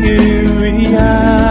세상을 위한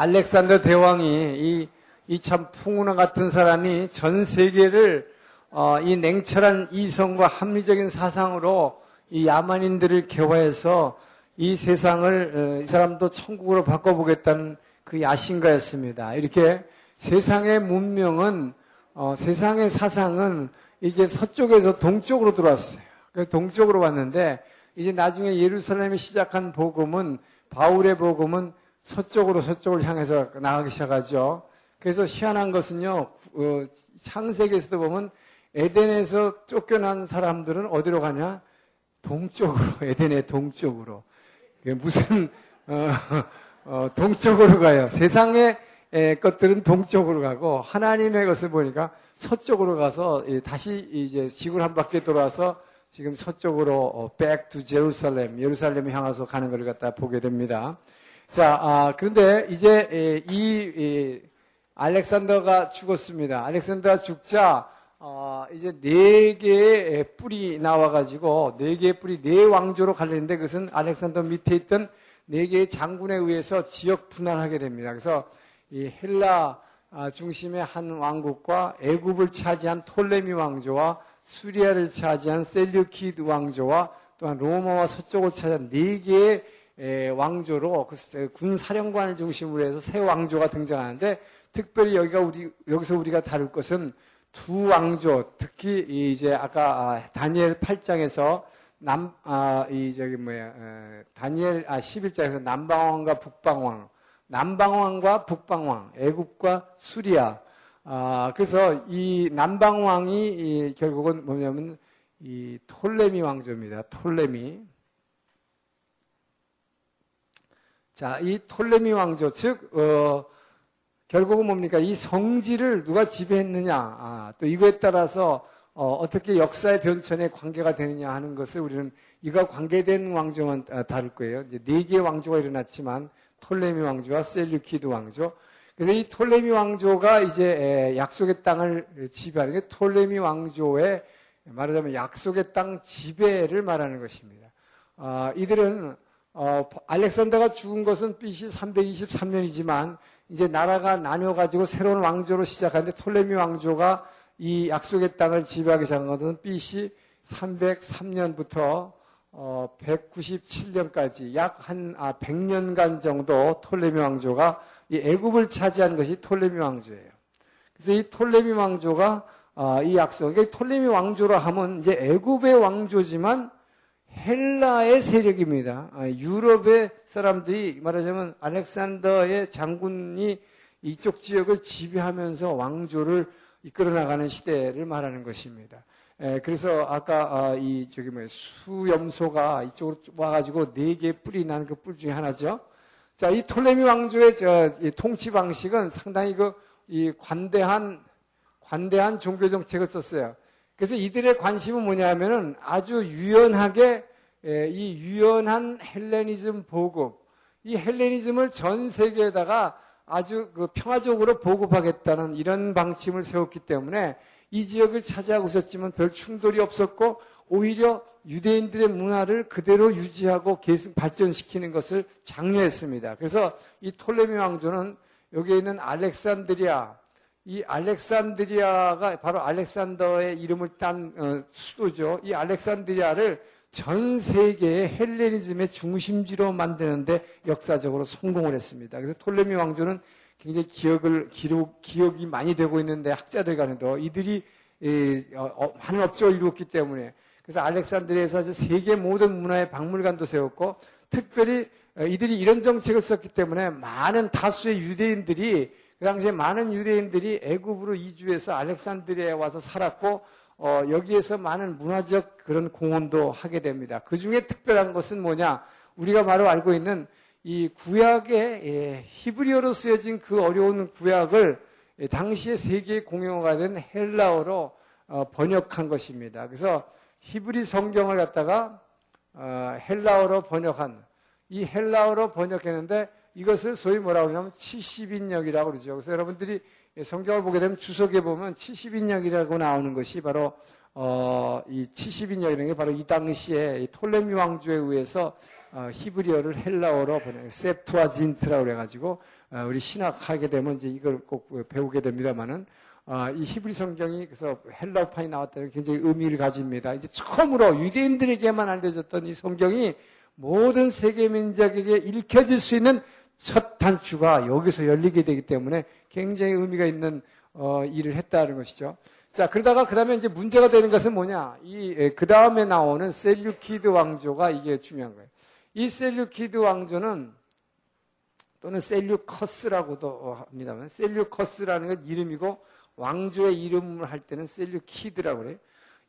알렉산더 대왕이 이, 이 참 풍운화 같은 사람이 전 세계를 어, 이 냉철한 이성과 합리적인 사상으로 이 야만인들을 개화해서 이 세상을 어, 이 사람도 천국으로 바꿔보겠다는 그 야심가였습니다. 이렇게 세상의 문명은 어, 세상의 사상은 이게 서쪽에서 동쪽으로 들어왔어요. 동쪽으로 왔는데 이제 나중에 예루살렘이 시작한 복음은 바울의 복음은 서쪽으로 서쪽을 향해서 나가기 시작하죠. 그래서 희한한 것은요, 어, 창세기에서도 보면 에덴에서 쫓겨난 사람들은 어디로 가냐? 동쪽으로, 에덴의 동쪽으로. 무슨, 어, 어, 동쪽으로 가요. 세상의 것들은 동쪽으로 가고, 하나님의 것을 보니까 서쪽으로 가서 다시 이제 지구를 한 바퀴 돌아서 지금 서쪽으로 어, back to Jerusalem, 예루살렘을 향해서 가는 것을 갖다 보게 됩니다. 자, 아, 그런데 이제 이, 이 알렉산더가 죽었습니다. 알렉산더가 죽자 어, 이제 네 개의 뿔이 나와가지고 네 개의 뿔이 네 왕조로 갈리는데 그것은 알렉산더 밑에 있던 네 개의 장군에 의해서 지역 분할하게 됩니다. 그래서 이 헬라 아, 중심의 한 왕국과 애굽을 차지한 톨레미 왕조와 수리아를 차지한 셀류키드 왕조와 또한 로마와 서쪽을 차지한 네 개의 왕조로 그군 사령관을 중심으로 해서 새 왕조가 등장하는데 특별히 여기가 우리 여기서 우리가 다룰 것은 두 왕조 특히 이제 아까 아, 다니엘 8장에서 남, 아, 이, 저기, 뭐야, 에, 다니엘, 아, 11장에서 남방왕과 북방왕, 남방왕과 북방왕, 애국과 수리아, 아, 그래서 이 남방왕이 이 결국은 뭐냐면 이 톨레미 왕조입니다. 톨레미. 자, 이 톨레미 왕조, 즉, 어, 결국은 뭡니까? 이 성지를 누가 지배했느냐, 아, 또 이거에 따라서 어떻게 역사의 변천에 관계가 되느냐 하는 것을 우리는 이와 관계된 왕조만 아, 다룰 거예요. 이제 네 개의 왕조가 일어났지만 톨레미 왕조와 셀류키드 왕조, 그래서 이 톨레미 왕조가 이제 약속의 땅을 지배하는 게 톨레미 왕조의 말하자면 약속의 땅 지배를 말하는 것입니다. 어, 이들은 어, 알렉산더가 죽은 것은 BC 323년이지만 이제 나라가 나뉘어가지고 새로운 왕조로 시작하는데 톨레미 왕조가 이 약속의 땅을 지배하기 시작한 것은 BC 303년부터 어, 197년까지 약한 아, 100년간 정도 톨레미 왕조가 이 애굽을 차지한 것이 톨레미 왕조예요. 그래서 이 톨레미 왕조가 어, 이 약속, 그러니까 톨레미 왕조로 하면 이제 애굽의 왕조지만 헬라의 세력입니다. 아, 유럽의 사람들이 말하자면 알렉산더의 장군이 이쪽 지역을 지배하면서 왕조를 이끌어 나가는 시대를 말하는 것입니다. 그래서 아까 아, 이 저기 뭐 수염소가 이쪽으로 와가지고 네 개 뿔이 난 그 뿔 중에 하나죠. 자, 이 톨레미 왕조의 저, 통치 방식은 상당히 그, 이 관대한, 관대한 종교 정책을 썼어요. 그래서 이들의 관심은 뭐냐면은 아주 유연하게 예, 이 유연한 헬레니즘 보급, 이 헬레니즘을 전 세계에다가 아주 그 평화적으로 보급하겠다는 이런 방침을 세웠기 때문에 이 지역을 차지하고 있었지만 별 충돌이 없었고 오히려 유대인들의 문화를 그대로 유지하고 계속 발전시키는 것을 장려했습니다. 그래서 이 톨레미 왕조는 여기에 있는 알렉산드리아, 이 알렉산드리아가 바로 알렉산더의 이름을 딴 어, 수도죠. 이 알렉산드리아를 전 세계의 헬레니즘의 중심지로 만드는데 역사적으로 성공을 했습니다. 그래서 톨레미 왕조는 굉장히 기억을 기록 기억이 많이 되고 있는데 학자들 간에도 이들이 어, 어, 한 업적을 이루었기 때문에 그래서 알렉산드리아에서 세계 모든 문화의 박물관도 세웠고 특별히 어, 이들이 이런 정책을 썼기 때문에 많은 다수의 유대인들이 그 당시에 많은 유대인들이 애굽으로 이주해서 알렉산드리아에 와서 살았고 어, 여기에서 많은 문화적 그런 공헌도 하게 됩니다. 그 중에 특별한 것은 뭐냐? 우리가 바로 알고 있는 이 구약의 예, 히브리어로 쓰여진 그 어려운 구약을 예, 당시에 세계 공용어가 된 헬라어로 어, 번역한 것입니다. 그래서 히브리 성경을 갖다가 어, 헬라어로 번역한 이 헬라어로 번역했는데 이것을 소위 뭐라고 하냐면 70인역이라고 그러죠. 그래서 여러분들이 성경을 보게 되면 주석에 보면 70인역이라고 나오는 것이 바로 어, 이 70인역이라는 게 바로 이 당시에 이 톨레미 왕조에 의해서 어, 히브리어를 헬라어로 번역, 세프아진트라고 그래가지고 어, 우리 신학하게 되면 이제 이걸 꼭 배우게 됩니다만은 어, 이 히브리 성경이 그래서 헬라어판이 나왔다는 굉장히 의미를 가집니다. 이제 처음으로 유대인들에게만 알려졌던 이 성경이 모든 세계 민족에게 읽혀질 수 있는 첫 단추가 여기서 열리게 되기 때문에 굉장히 의미가 있는 어, 일을 했다는 것이죠. 자, 그러다가 그 다음에 이제 문제가 되는 것은 뭐냐? 이, 그 다음에 나오는 셀류키드 왕조가 이게 중요한 거예요. 이 셀류키드 왕조는 또는 셀류커스라고도 합니다만 셀류커스라는 건 이름이고 왕조의 이름을 할 때는 셀류키드라고 그래요.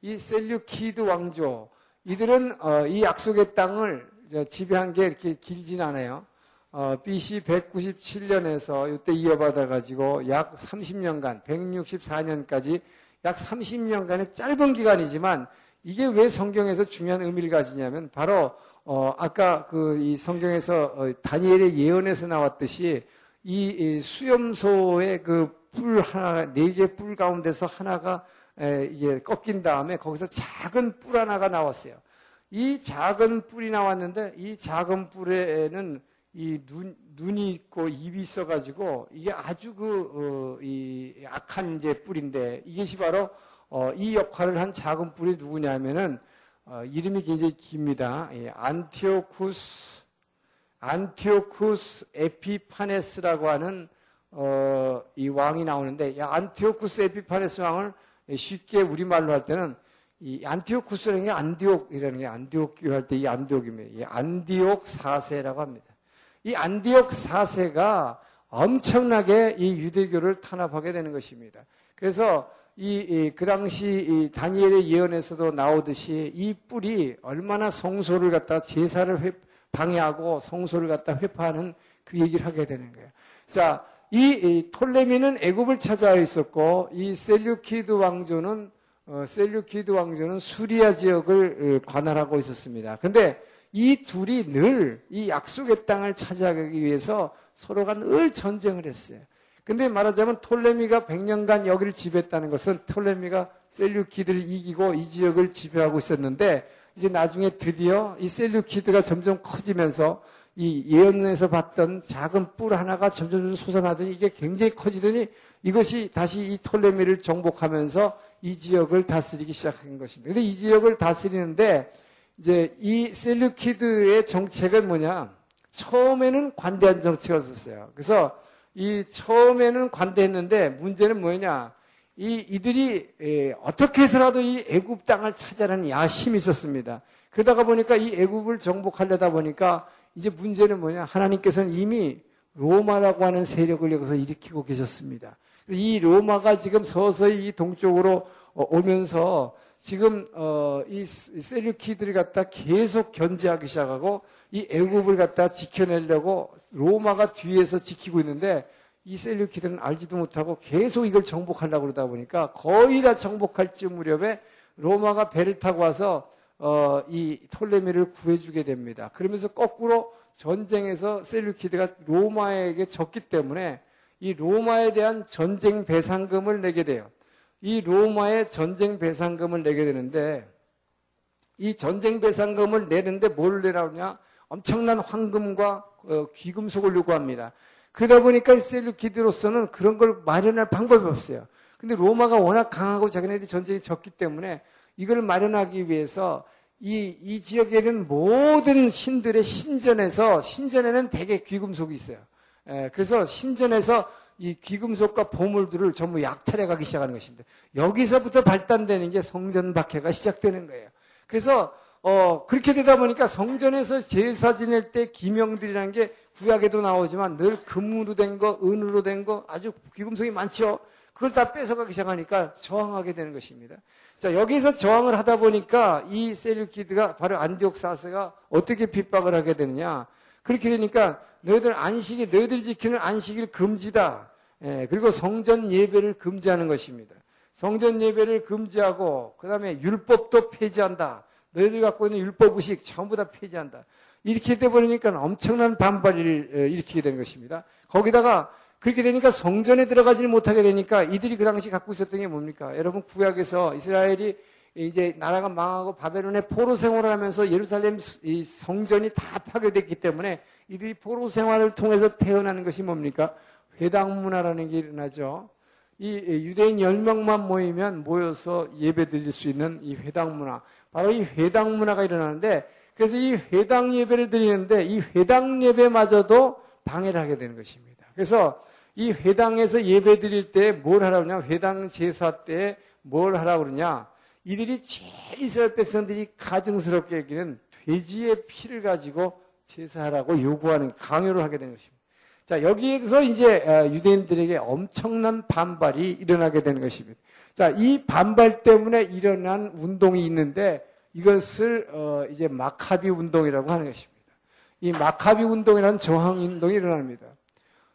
이 셀류키드 왕조 이들은 어, 이 약속의 땅을 지배한 게 이렇게 길진 않아요. 어, BC 197년에서 이때 이어받아 가지고 약 30년간 164년까지 약 30년간의 짧은 기간이지만 이게 왜 성경에서 중요한 의미를 가지냐면 바로 어, 아까 그 이 성경에서 어, 다니엘의 예언에서 나왔듯이 이, 이 수염소의 그 뿔 하나 네 개 뿔 가운데서 하나가 에, 이게 꺾인 다음에 거기서 작은 뿔 하나가 나왔어요. 이 작은 뿔이 나왔는데 이 작은 뿔에는 이 눈, 눈이 있고 입이 있어가지고 이게 아주 그, 어, 이 악한 이제 뿔인데 이것이 바로 어, 이 역할을 한 작은 뿔이 누구냐면은 어, 이름이 굉장히 깁니다. 예, 안티오쿠스, 안티오쿠스 에피파네스라고 하는 어, 이 왕이 나오는데, 이 안티오쿠스 에피파네스 왕을 쉽게 우리말로 할 때는 이 안티오쿠스라는 게 안디옥이라는 게 안디옥 교회 할 때 이 안디옥입니다. 이 안디옥 4세라고 합니다. 이 안디옥 4세가 엄청나게 이 유대교를 탄압하게 되는 것입니다. 그래서 이, 그 당시 이 다니엘의 예언에서도 나오듯이 이 뿔이 얼마나 성소를 갖다 제사를 훼, 방해하고 성소를 갖다 훼파하는 그 얘기를 하게 되는 거예요. 자, 이, 이 톨레미는 애굽을 차지했었고 이 셀류키드 왕조는 어, 셀류키드 왕조는 수리아 지역을 어, 관할하고 있었습니다. 근데 이 둘이 늘 이 약속의 땅을 차지하기 위해서 서로가 늘 전쟁을 했어요. 근데 말하자면 톨레미가 100년간 여기를 지배했다는 것은 톨레미가 셀류키드를 이기고 이 지역을 지배하고 있었는데 이제 나중에 드디어 이 셀류키드가 점점 커지면서 이 예언에서 봤던 작은 뿔 하나가 점점 솟아나더니 이게 굉장히 커지더니 이것이 다시 이 톨레미를 정복하면서 이 지역을 다스리기 시작한 것입니다. 근데 이 지역을 다스리는데 이제 이 셀류키드의 정책은 뭐냐? 처음에는 관대한 정책이었어요. 그래서 이 처음에는 관대했는데 문제는 뭐냐? 이 이들이 에, 어떻게 해서라도 이 애굽 땅을 찾아라는 야심이 있었습니다. 그러다가 보니까 이 애굽을 정복하려다 보니까 이제 문제는 뭐냐? 하나님께서는 이미 로마라고 하는 세력을 여기서 일으키고 계셨습니다. 이 로마가 지금 서서히 이 동쪽으로 어, 오면서 지금 어, 이 셀류키들이 갖다 계속 견제하기 시작하고 이 애굽을 갖다 지켜내려고 로마가 뒤에서 지키고 있는데 이 셀류키들은 알지도 못하고 계속 이걸 정복하려고 그러다 보니까 거의 다 정복할 쯤 무렵에 로마가 배를 타고 와서 어, 이 톨레미를 구해주게 됩니다. 그러면서 거꾸로 전쟁에서 셀류키드가 로마에게 졌기 때문에 이 로마에 대한 전쟁 배상금을 내게 돼요. 이 로마의 전쟁 배상금을 내게 되는데 이 전쟁 배상금을 내는데 뭘 내라냐? 엄청난 황금과 어, 귀금속을 요구합니다. 그러다 보니까 셀루키드로서는 그런 걸 마련할 방법이 없어요. 근데 로마가 워낙 강하고 자기네들이 전쟁이 졌기 때문에 이걸 마련하기 위해서 이, 이 지역에는 모든 신들의 신전에서 신전에는 대개 귀금속이 있어요. 에, 그래서 신전에서 이 귀금속과 보물들을 전부 약탈해 가기 시작하는 것입니다. 여기서부터 발단되는 게 성전 박해가 시작되는 거예요. 그래서 어, 그렇게 되다 보니까 성전에서 제사 지낼 때 기명들이라는 게 구약에도 나오지만 늘 금으로 된 거, 은으로 된 거 아주 귀금속이 많죠. 그걸 다 뺏어가기 시작하니까 저항하게 되는 것입니다. 자, 여기서 저항을 하다 보니까 이 셀류키드가 바로 안디옥 사스가 어떻게 핍박을 하게 되느냐. 그렇게 되니까 너희들 안식이, 너희들 지키는 안식일 금지다. 예, 그리고 성전 예배를 금지하는 것입니다. 성전 예배를 금지하고, 그 다음에 율법도 폐지한다. 너희들 갖고 있는 율법 의식 전부 다 폐지한다. 이렇게 돼 버리니까 엄청난 반발을 일으키게 된 것입니다. 거기다가 그렇게 되니까 성전에 들어가지를 못하게 되니까 이들이 그 당시 갖고 있었던 게 뭡니까? 여러분 구약에서 이스라엘이 이제 나라가 망하고 바벨론의 포로 생활을 하면서 예루살렘 성전이 다 파괴됐기 때문에 이들이 포로 생활을 통해서 태어나는 것이 뭡니까? 회당 문화라는 게 일어나죠. 이 유대인 10명만 모이면 모여서 예배 드릴 수 있는 이 회당 문화. 바로 이 회당 문화가 일어나는데 그래서 이 회당 예배를 드리는데 이 회당 예배마저도 방해를 하게 되는 것입니다. 그래서 이 회당에서 예배 드릴 때 뭘 하라고 그러냐? 회당 제사 때 뭘 하라고 그러냐? 이들이 제일 이스라엘 백성들이 가증스럽게 여기는 돼지의 피를 가지고 제사하라고 요구하는 강요를 하게 되는 것입니다. 자, 여기에서 이제 어, 유대인들에게 엄청난 반발이 일어나게 되는 것입니다. 자, 이 반발 때문에 일어난 운동이 있는데 이것을 어 이제 마카비 운동이라고 하는 것입니다. 이 마카비 운동이라는 저항 운동이 일어납니다.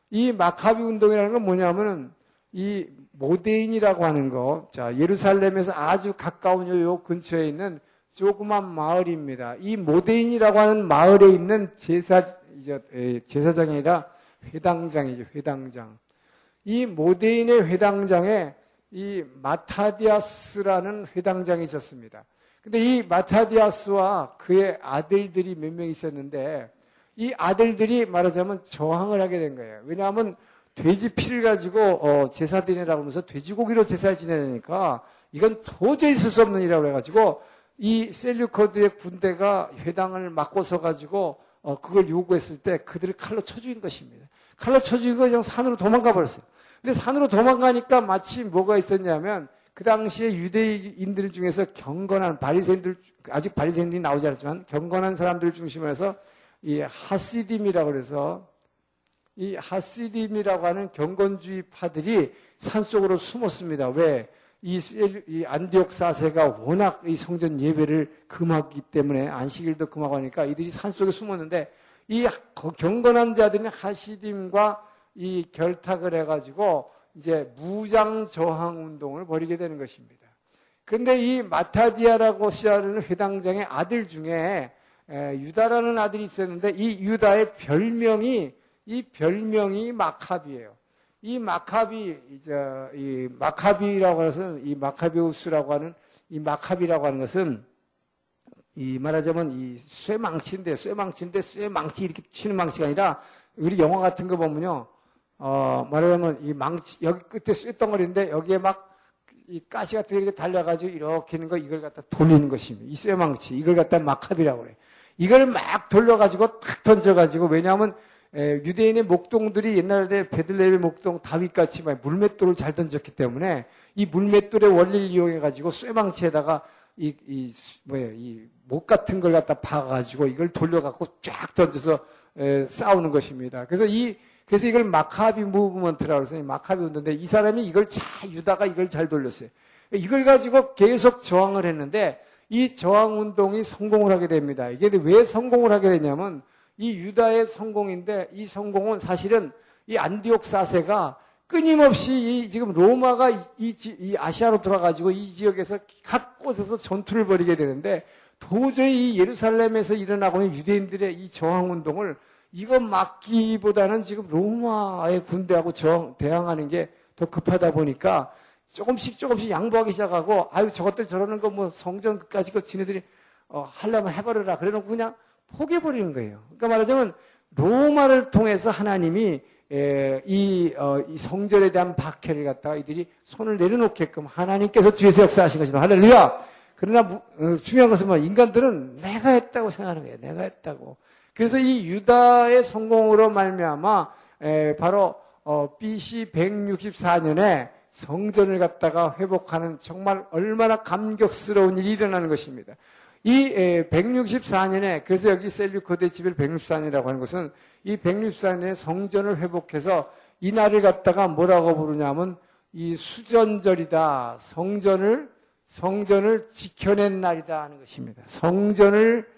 이 마카비 운동이라는 건 뭐냐면은 이 모데인이라고 하는 거, 자 예루살렘에서 아주 가까운 요 근처에 있는 조그만 마을입니다. 이 모데인이라고 하는 마을에 있는 제사 이제 제사장이 아니라 회당장이죠, 회당장. 이 모데인의 회당장에 이 마타디아스라는 회당장이 있었습니다. 근데 이 마타디아스와 그의 아들들이 몇 명 있었는데 이 아들들이 말하자면 저항을 하게 된 거예요. 왜냐하면 돼지 피를 가지고 어, 제사 드리라고 하면서 돼지고기로 제사를 지내니까 이건 도저히 있을 수 없는 일이라고 해가지고 이 셀류커드의 군대가 회당을 막고 서가지고 어, 그걸 요구했을 때 그들을 칼로 쳐 죽인 것입니다. 칼로 쳐 죽이고 그냥 산으로 도망가 버렸어요. 근데 산으로 도망가니까 마치 뭐가 있었냐면 그 당시에 유대인들 중에서 경건한 바리새인들 아직 바리새인들이 나오지 않았지만 경건한 사람들 중심으로 해서 이 하시딤이라고 그래서 이 하시딤이라고 하는 경건주의 파들이 산속으로 숨었습니다. 왜? 이, 이 안디옥 사세가 워낙 이 성전 예배를 금하기 때문에 안식일도 금하고 하니까 이들이 산속에 숨었는데 이 경건한 자들은 하시딤과 이 결탁을 해가지고 이제 무장 저항 운동을 벌이게 되는 것입니다. 그런데 이 마타디아라고 시하는 회당장의 아들 중에 유다라는 아들이 있었는데 이 유다의 별명이 이 별명이 마카비예요. 이 마카비 이제 이 마카비라고 해서 이 마카비우스라고 하는 이 마카비라고 하는 것은 이 말하자면 이 쇠망치인데 쇠망치인데 쇠망치 이렇게 치는 망치가 아니라 우리 영화 같은 거 보면요 어, 말하자면 이 망치, 여기 끝에 쇠덩어리인데 여기에 막 이 가시 같은 게 이렇게 달려가지고 이렇게 있는 거 이걸 갖다 돌리는 것입니다. 이 쇠망치. 이걸 갖다 마카비라고 그래. 이걸 막 돌려가지고 탁 던져가지고 왜냐하면 에, 유대인의 목동들이 옛날에 베들레헴의 목동 다윗같이 물맷돌을 잘 던졌기 때문에 이 물맷돌의 원리를 이용해 가지고 쇠망치에다가 이, 이, 뭐야, 이목 같은 걸 갖다 박아가지고 이걸 돌려갖고 쫙 던져서 에, 싸우는 것입니다. 그래서 이 그래서 이걸 마카비 무브먼트라고 해서 마카비 운동인데 이 사람이 이걸 잘 유다가 이걸 잘 돌렸어요. 이걸 가지고 계속 저항을 했는데 이 저항 운동이 성공을 하게 됩니다. 이게 왜 성공을 하게 되냐면 이 유다의 성공인데 이 성공은 사실은 이 안디옥 사세가 끊임없이 이 지금 로마가 이, 이, 이 아시아로 들어가지고 이 지역에서 각 곳에서 전투를 벌이게 되는데 도저히 이 예루살렘에서 일어나고 있는 유대인들의 이 저항 운동을 이거 막기보다는 지금 로마의 군대하고 정, 대항하는 게 더 급하다 보니까 조금씩 조금씩 양보하기 시작하고 아유 저것들 저러는 거 뭐 성전 끝까지 그 지네들이 어, 하려면 해버려라 그래놓고 그냥 포기해버리는 거예요. 그러니까 말하자면 로마를 통해서 하나님이 에, 이, 어, 이 성전에 대한 박해를 갖다가 이들이 손을 내려놓게끔 하나님께서 뒤에서 역사하신 것이다. 할렐루야! 그러나 어, 중요한 것은 뭐 인간들은 내가 했다고 생각하는 거예요. 내가 했다고. 그래서 이 유다의 성공으로 말미암아 바로 어, BC 164년에 성전을 갖다가 회복하는 정말 얼마나 감격스러운 일이 일어나는 것입니다. 이 164년에 그래서 여기 셀류코드 1164년이라고 하는 것은 이 164년에 성전을 회복해서 이 날을 갖다가 뭐라고 부르냐면 이 수전절이다. 성전을 성전을 지켜낸 날이다 하는 것입니다. 성전을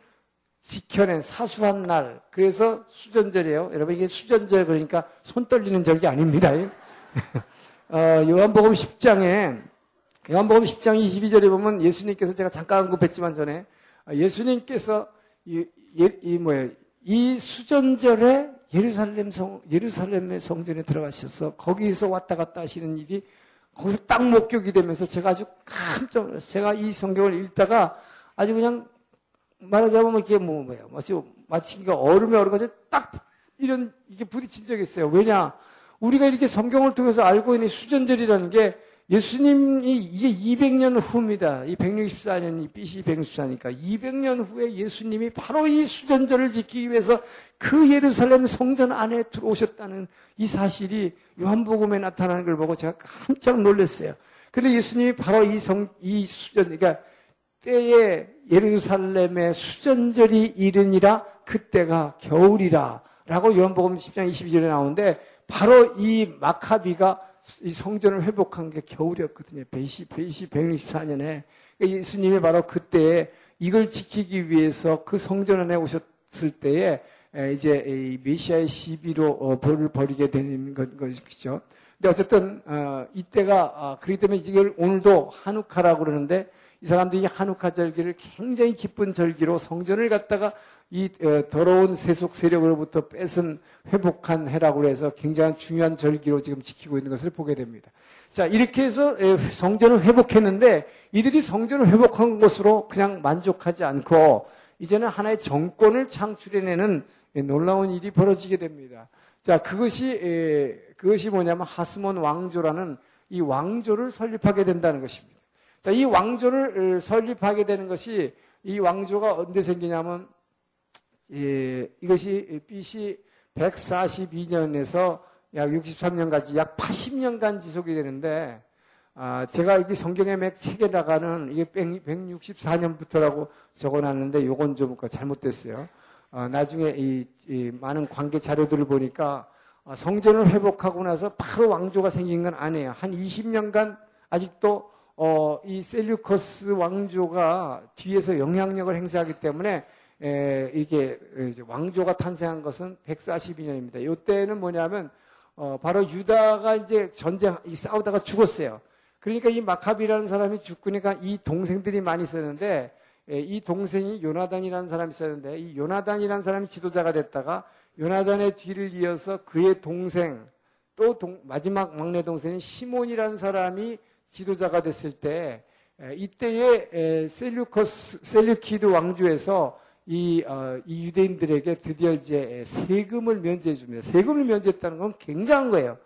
지켜낸 사수한 날. 그래서 수전절이에요. 여러분 이게 수전절 그러니까 손 떨리는 절기 아닙니다. 어, 요한복음 10장에 요한복음 10장 22절에 보면 예수님께서 제가 잠깐 언급했지만 전에 예수님께서 이, 이 뭐예요? 이 수전절에 예루살렘 성 예루살렘의 성전에 들어가셔서 거기서 왔다 갔다 하시는 일이 거기서 딱 목격이 되면서 제가 아주 깜짝. 제가 이 성경을 읽다가 아주 그냥 말하자면 이게 뭐 뭐야 마치 마치 얼음에 얼어가지고 딱 이런 이게 부딪힌 적이 있어요. 왜냐 우리가 이렇게 성경을 통해서 알고 있는 수전절이라는 게 예수님이 이게 200년 후입니다. 이 164년이 BC 164니까 200년 후에 예수님이 바로 이 수전절을 지키기 위해서 그 예루살렘 성전 안에 들어오셨다는 이 사실이 요한복음에 나타나는 걸 보고 제가 깜짝 놀랐어요. 근데 예수님이 바로 이 성, 이 수전, 그러니까 때에 예루살렘의 수전절이 이르니라 그때가 겨울이라 라고 요한복음 10장 22절에 나오는데 바로 이 마카비가 이 성전을 회복한 게 겨울이었거든요. 베시, 베시 164년에. 예수님이 바로 그때 이걸 지키기 위해서 그 성전 안에 오셨을 때에 이제 메시아의 시비로 어, 벌을 벌이게 되는 것이죠. 근데 어쨌든 어, 이때가 아, 그렇기 때문에 이걸 오늘도 한우카라고 그러는데 이 사람들이 한우카 절기를 굉장히 기쁜 절기로 성전을 갖다가 이 어, 더러운 세속 세력으로부터 뺏은 회복한 해라고 해서 굉장히 중요한 절기로 지금 지키고 있는 것을 보게 됩니다. 자, 이렇게 해서 성전을 회복했는데 이들이 성전을 회복한 것으로 그냥 만족하지 않고 이제는 하나의 정권을 창출해내는 놀라운 일이 벌어지게 됩니다. 자, 그것이, 그것이 뭐냐면 하스몬 왕조라는 이 왕조를 설립하게 된다는 것입니다. 자, 이 왕조를 설립하게 되는 것이 이 왕조가 언제 생기냐면 예, 이것이 BC 142년에서 약 63년까지 약 80년간 지속이 되는데 아, 제가 이 성경의 맥 책에다가는 이게 164년부터라고 적어놨는데 요건 좀그 잘못됐어요. 아, 나중에 이, 이, 많은 관계 자료들을 보니까 아, 성전을 회복하고 나서 바로 왕조가 생긴 건 아니에요. 한 20년간 아직도 어, 이 셀류커스 왕조가 뒤에서 영향력을 행사하기 때문에 에, 이게 왕조가 탄생한 것은 142년입니다. 이때는 뭐냐면 어, 바로 유다가 이제 전쟁 싸우다가 죽었어요. 그러니까 이 마카비라는 사람이 죽으니까 이 동생들이 많이 있었는데 에, 이 동생이 요나단이라는 사람이 있었는데 이 요나단이라는 사람이 지도자가 됐다가 요나단의 뒤를 이어서 그의 동생 또 동, 마지막 막내 동생인 시몬이라는 사람이 지도자가 됐을 때 이때의 셀류커스 셀류키드 왕조에서 이, 어, 이, 유대인들에게 드디어 이제 세금을 면제해 줍니다. 세금을 면제했다는 건 굉장한 거예요.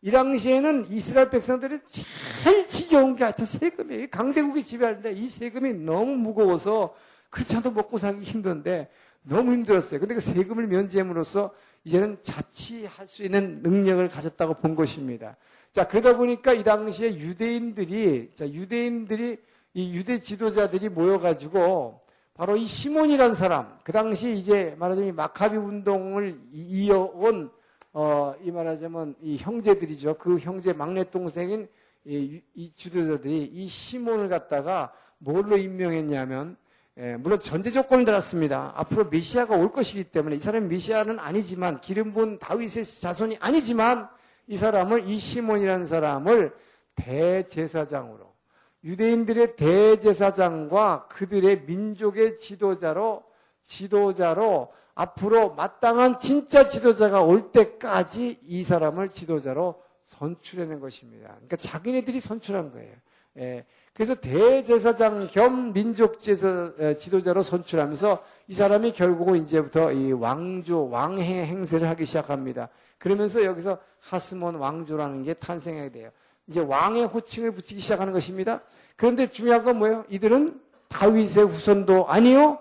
이 당시에는 이스라엘 백성들이 제일 지겨운 게 하여튼 세금이 강대국이 지배하는데 이 세금이 너무 무거워서 그렇지 않아도 먹고 살기 힘든데 너무 힘들었어요. 근데 그 세금을 면제함으로써 이제는 자치할 수 있는 능력을 가졌다고 본 것입니다. 자, 그러다 보니까 이 당시에 유대인들이, 자, 유대인들이, 이 유대 지도자들이 모여가지고 바로 이 시몬이라는 사람, 그 당시 이제 말하자면 마카비 운동을 이어온, 어, 이 말하자면 이 형제들이죠. 그 형제 막내 동생인 이, 이 지도자들이 이 시몬을 갖다가 뭘로 임명했냐면, 예, 물론 전제 조건을 달았습니다. 앞으로 메시아가 올 것이기 때문에 이 사람이 메시아는 아니지만 기름 부은 다윗의 자손이 아니지만 이 사람을 이 시몬이라는 사람을 대제사장으로 유대인들의 대제사장과 그들의 민족의 지도자로 지도자로 앞으로 마땅한 진짜 지도자가 올 때까지 이 사람을 지도자로 선출해낸 것입니다. 그러니까 자기네들이 선출한 거예요. 예. 그래서 대제사장 겸 민족 제사 지도자로 선출하면서 이 사람이 결국은 이제부터 이 왕조 왕의 행세를 하기 시작합니다. 그러면서 여기서 하스몬 왕조라는 게 탄생하게 돼요. 이제 왕의 호칭을 붙이기 시작하는 것입니다. 그런데 중요한 건 뭐예요? 이들은 다윗의 후손도 아니요.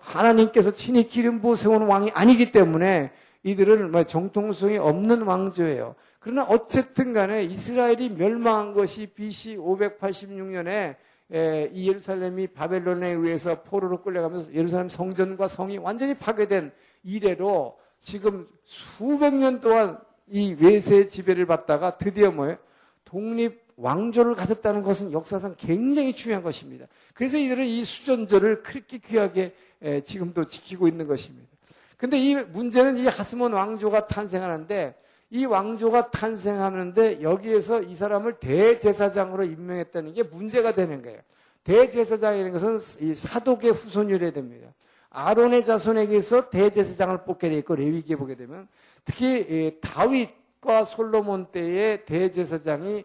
하나님께서 친히 기름 부어 세운 왕이 아니기 때문에 이들은 뭐 정통성이 없는 왕조예요. 그러나 어쨌든 간에 이스라엘이 멸망한 것이 BC 586년에 에, 이 예루살렘이 바벨론에 의해서 포로로 끌려가면서 예루살렘 성전과 성이 완전히 파괴된 이래로 지금 수백 년 동안 이 외세 지배를 받다가 드디어 뭐예요? 독립 왕조를 가졌다는 것은 역사상 굉장히 중요한 것입니다. 그래서 이들은 이 수전절을 그렇게 귀하게 지금도 지키고 있는 것입니다. 근데 이 문제는 이 하스몬 왕조가 탄생하는데 이 왕조가 탄생하는데 여기에서 이 사람을 대제사장으로 임명했다는 게 문제가 되는 거예요. 대제사장이라는 것은 이 사독의 후손이어야 됩니다. 아론의 자손에게서 대제사장을 뽑게 돼 있고 레위기에 보게 되면 특히 다윗과 솔로몬 때의 대제사장이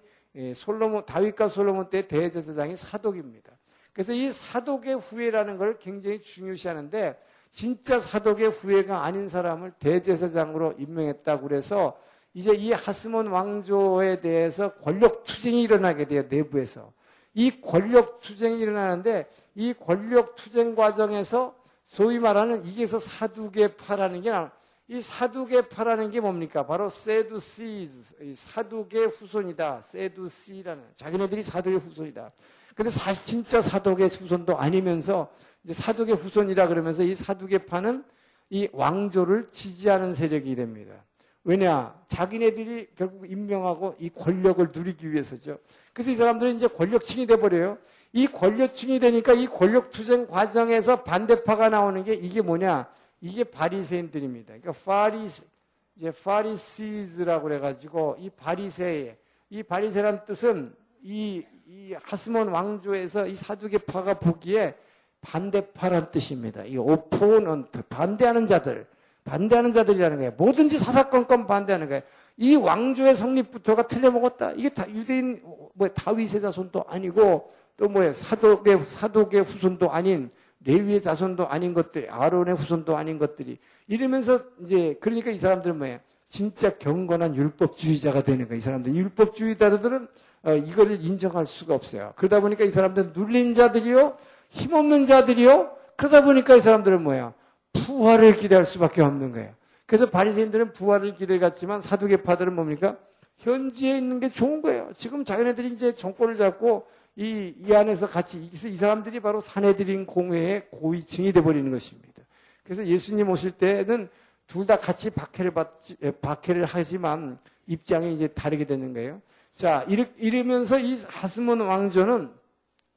솔로몬 다윗과 솔로몬 때의 대제사장이 사독입니다. 그래서 이 사독의 후예라는 걸 굉장히 중요시하는데 진짜 사독의 후예가 아닌 사람을 대제사장으로 임명했다고 그래서 이제 이 하스몬 왕조에 대해서 권력 투쟁이 일어나게 돼요 내부에서 이 권력 투쟁이 일어나는데 이 권력 투쟁 과정에서 소위 말하는 이게서 사두개파라는 게이 사두개파라는 게 뭡니까? 바로 세두시즈 사두개 후손이다. 세두시라는 자기네들이 사두개 후손이다. 근데 사실 진짜 사두개 후손도 아니면서 이제 사두개 후손이라 그러면서 이 사두개파는 이 왕조를 지지하는 세력이 됩니다. 왜냐? 자기네들이 결국 임명하고 이 권력을 누리기 위해서죠. 그래서 이 사람들은 이제 권력층이 돼버려요. 이 권력층이 되니까 이 권력 투쟁 과정에서 반대파가 나오는 게 이게 뭐냐? 이게 바리새인들입니다. 그러니까 파리스 이제 파리시즈라고 그래 가지고 이 바리새의 이 바리새란 뜻은 이, 이 하스몬 왕조에서 이 사두개파가 보기에 반대파란 뜻입니다. 이 오포넌트 반대하는 자들 반대하는 자들이라는 거예요. 뭐든지 사사건건 반대하는 거예요. 이 왕조의 성립부터가 틀려먹었다. 이게 다 유대인 뭐 다윗의 자손도 아니고 또 뭐예요? 사독의 사독의 후손도 아닌 레위의 자손도 아닌 것들이 아론의 후손도 아닌 것들이 이러면서 이제 그러니까 이 사람들은 뭐예요? 진짜 경건한 율법주의자가 되는 거예요. 이 사람들 율법주의자들은 어, 이거를 인정할 수가 없어요. 그러다 보니까 이 사람들은 눌린 자들이요, 힘없는 자들이요. 그러다 보니까 이 사람들은 뭐야? 부활을 기대할 수밖에 없는 거예요. 그래서 바리새인들은 부활을 기대했지만 사두개파들은 뭡니까? 현지에 있는 게 좋은 거예요. 지금 자기네들이 이제 정권을 잡고 이, 이 안에서 같이 이 사람들이 바로 사내들인 공회의 고위층이 되어버리는 것입니다. 그래서 예수님 오실 때는 둘 다 같이 박해를 받지, 박해를 하지만 입장이 이제 다르게 되는 거예요. 자, 이러면서 이 하스몬 왕조는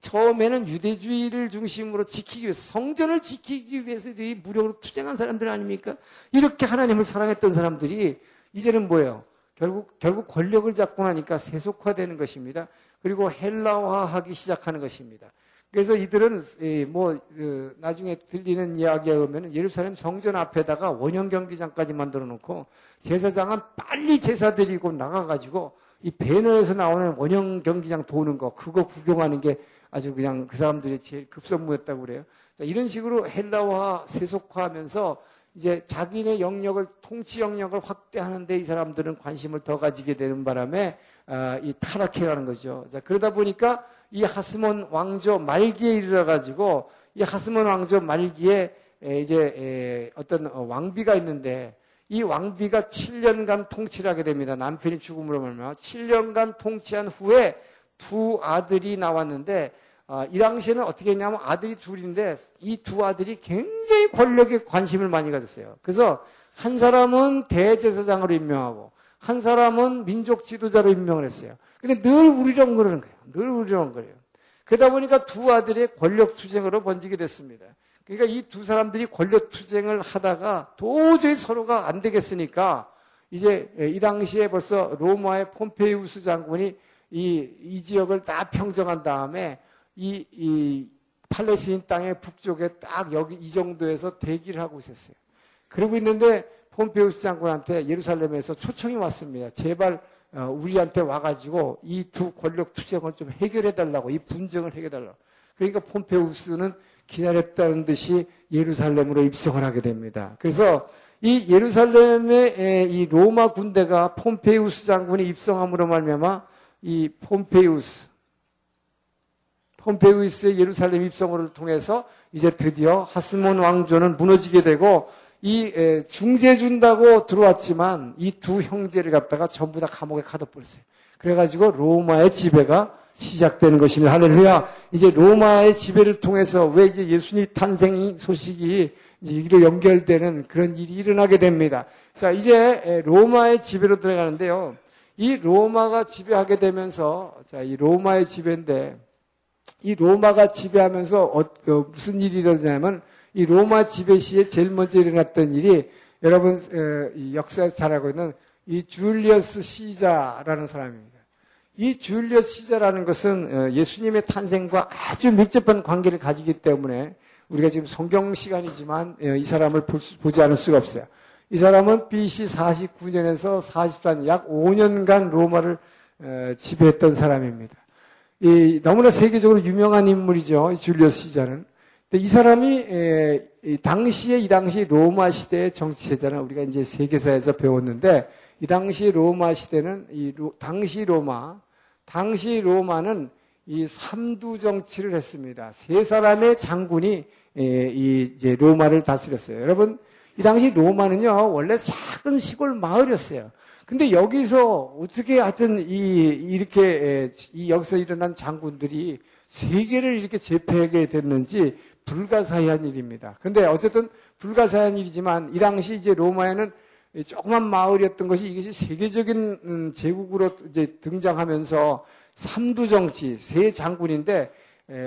처음에는 유대주의를 중심으로 지키기 위해서 성전을 지키기 위해서 이 무력으로 투쟁한 사람들 아닙니까? 이렇게 하나님을 사랑했던 사람들이 이제는 뭐예요? 결국 결국 권력을 잡고 나니까 세속화되는 것입니다. 그리고 헬라화하기 시작하는 것입니다. 그래서 이들은 뭐그 나중에 들리는 이야기에 의하면 예루살렘 성전 앞에다가 원형 경기장까지 만들어 놓고 제사장은 빨리 제사 드리고 나가 가지고 이 배너에서 나오는 원형 경기장 도는 거 그거 구경하는 게 아주 그냥 그 사람들이 제일 급선무였다고 그래요. 자, 이런 식으로 헬라화 세속화하면서 이제 자기네 영역을 통치 영역을 확대하는데 이 사람들은 관심을 더 가지게 되는 바람에 아, 이 타락해가는 거죠. 자, 그러다 보니까 이 하스몬 왕조 말기에 이르러 가지고 이 하스몬 왕조 말기에 에, 이제 에, 어떤 어, 왕비가 있는데 이 왕비가 7년간 통치를 하게 됩니다. 남편이 죽음으로 말미암아 7년간 통치한 후에 두 아들이 나왔는데 아, 이 당시에는 어떻게 했냐면 아들이 둘인데 이 두 아들이 굉장히 권력에 관심을 많이 가졌어요. 그래서 한 사람은 대제사장으로 임명하고 한 사람은 민족 지도자로 임명을 했어요. 근데 늘 우리렁거리는 거예요. 늘 우리렁거려요. 그러다 보니까 두 아들의 권력 투쟁으로 번지게 됐습니다. 그러니까 이 두 사람들이 권력 투쟁을 하다가 도저히 서로가 안 되겠으니까 이제 이 당시에 벌써 로마의 폼페이우스 장군이 이, 이 지역을 다 평정한 다음에 이, 이 팔레스틴 땅의 북쪽에 딱 여기 이 정도에서 대기를 하고 있었어요. 그러고 있는데 폼페우스 장군한테 예루살렘에서 초청이 왔습니다. 제발 어, 우리한테 와가지고 이 두 권력 투쟁을 좀 해결해달라고 이 분쟁을 해결해달라고. 그러니까 폼페우스는 기다렸다는 듯이 예루살렘으로 입성을 하게 됩니다. 그래서 이 예루살렘의 이 로마 군대가 폼페우스 장군이 입성함으로 말미암아 이 폼페우스 폼페우스의 예루살렘 입성을 통해서 이제 드디어 하스몬 왕조는 무너지게 되고 이 중재 준다고 들어왔지만 이 두 형제를 갖다가 전부 다 감옥에 가둬버렸어요. 그래가지고 로마의 지배가 시작되는 것입니다. 할렐루야. 이제 로마의 지배를 통해서 왜 이제 예수님 탄생 소식이 이로 연결되는 그런 일이 일어나게 됩니다. 자, 이제 로마의 지배로 들어가는데요. 이 로마가 지배하게 되면서, 자, 이 로마의 지배인데, 이 로마가 지배하면서 어, 어, 무슨 일이 일어나냐면, 이 로마 지배 시에 제일 먼저 일어났던 일이, 여러분, 어, 역사에서 잘 알고 있는 이 줄리어스 시자라는 사람입니다. 이 줄리어스 시자라는 것은 어, 예수님의 탄생과 아주 밀접한 관계를 가지기 때문에 우리가 지금 성경 시간이지만 어, 이 사람을 보지 않을 수가 없어요. 이 사람은 BC 49년에서 44년, 약 5년간 로마를 어, 지배했던 사람입니다. 이, 너무나 세계적으로 유명한 인물이죠. 줄리어스 시자는. 근데 이 사람이 에, 이 당시에 이 당시 로마 시대의 정치제자는 우리가 이제 세계사에서 배웠는데 이 당시 로마 시대는 이 로, 당시 로마 당시 로마는 이 삼두 정치를 했습니다. 세 사람의 장군이 에, 이 이제 로마를 다스렸어요. 여러분 이 당시 로마는요 원래 작은 시골 마을이었어요. 근데 여기서 어떻게 하여튼 이 이렇게 에, 이 여기서 일어난 장군들이 세계를 이렇게 제패하게 됐는지 불가사의한 일입니다. 근데 어쨌든 불가사의한 일이지만 이 당시 이제 로마에는 조그만 마을이었던 것이 이것이 세계적인 음, 제국으로 이제 등장하면서 삼두 정치 세 장군인데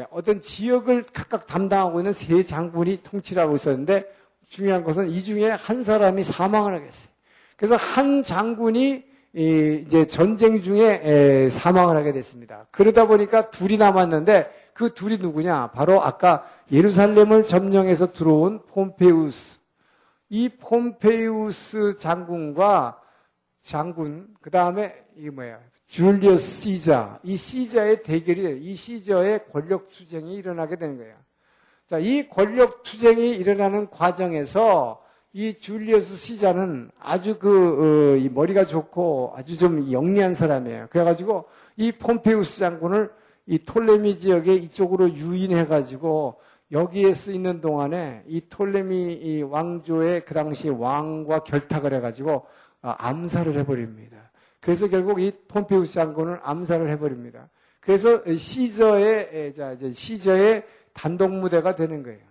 어떤 지역을 각각 담당하고 있는 세 장군이 통치를 하고 있었는데 중요한 것은 이 중에 한 사람이 사망을 하겠어요. 그래서 한 장군이 이제 전쟁 중에 사망을 하게 됐습니다. 그러다 보니까 둘이 남았는데 그 둘이 누구냐? 바로 아까 예루살렘을 점령해서 들어온 폼페우스. 이 폼페우스 장군과 장군, 그 다음에 이게 뭐야? 줄리어스 시자. 이 시자의 대결이, 이 시저의 권력 투쟁이 일어나게 되는 거예요. 자, 이 권력 투쟁이 일어나는 과정에서 이 줄리어스 시자는 아주 그, 어, 이 머리가 좋고 아주 좀 영리한 사람이에요. 그래가지고 이 폼페우스 장군을 이 톨레미 지역에 이쪽으로 유인해가지고 여기에 쓰이는 동안에 이 톨레미 왕조의 그 당시 왕과 결탁을 해가지고 아, 암살을 해버립니다. 그래서 결국 이 폼페우스 장군을 암살을 해버립니다. 그래서 시저의 시저의 단독 무대가 되는 거예요.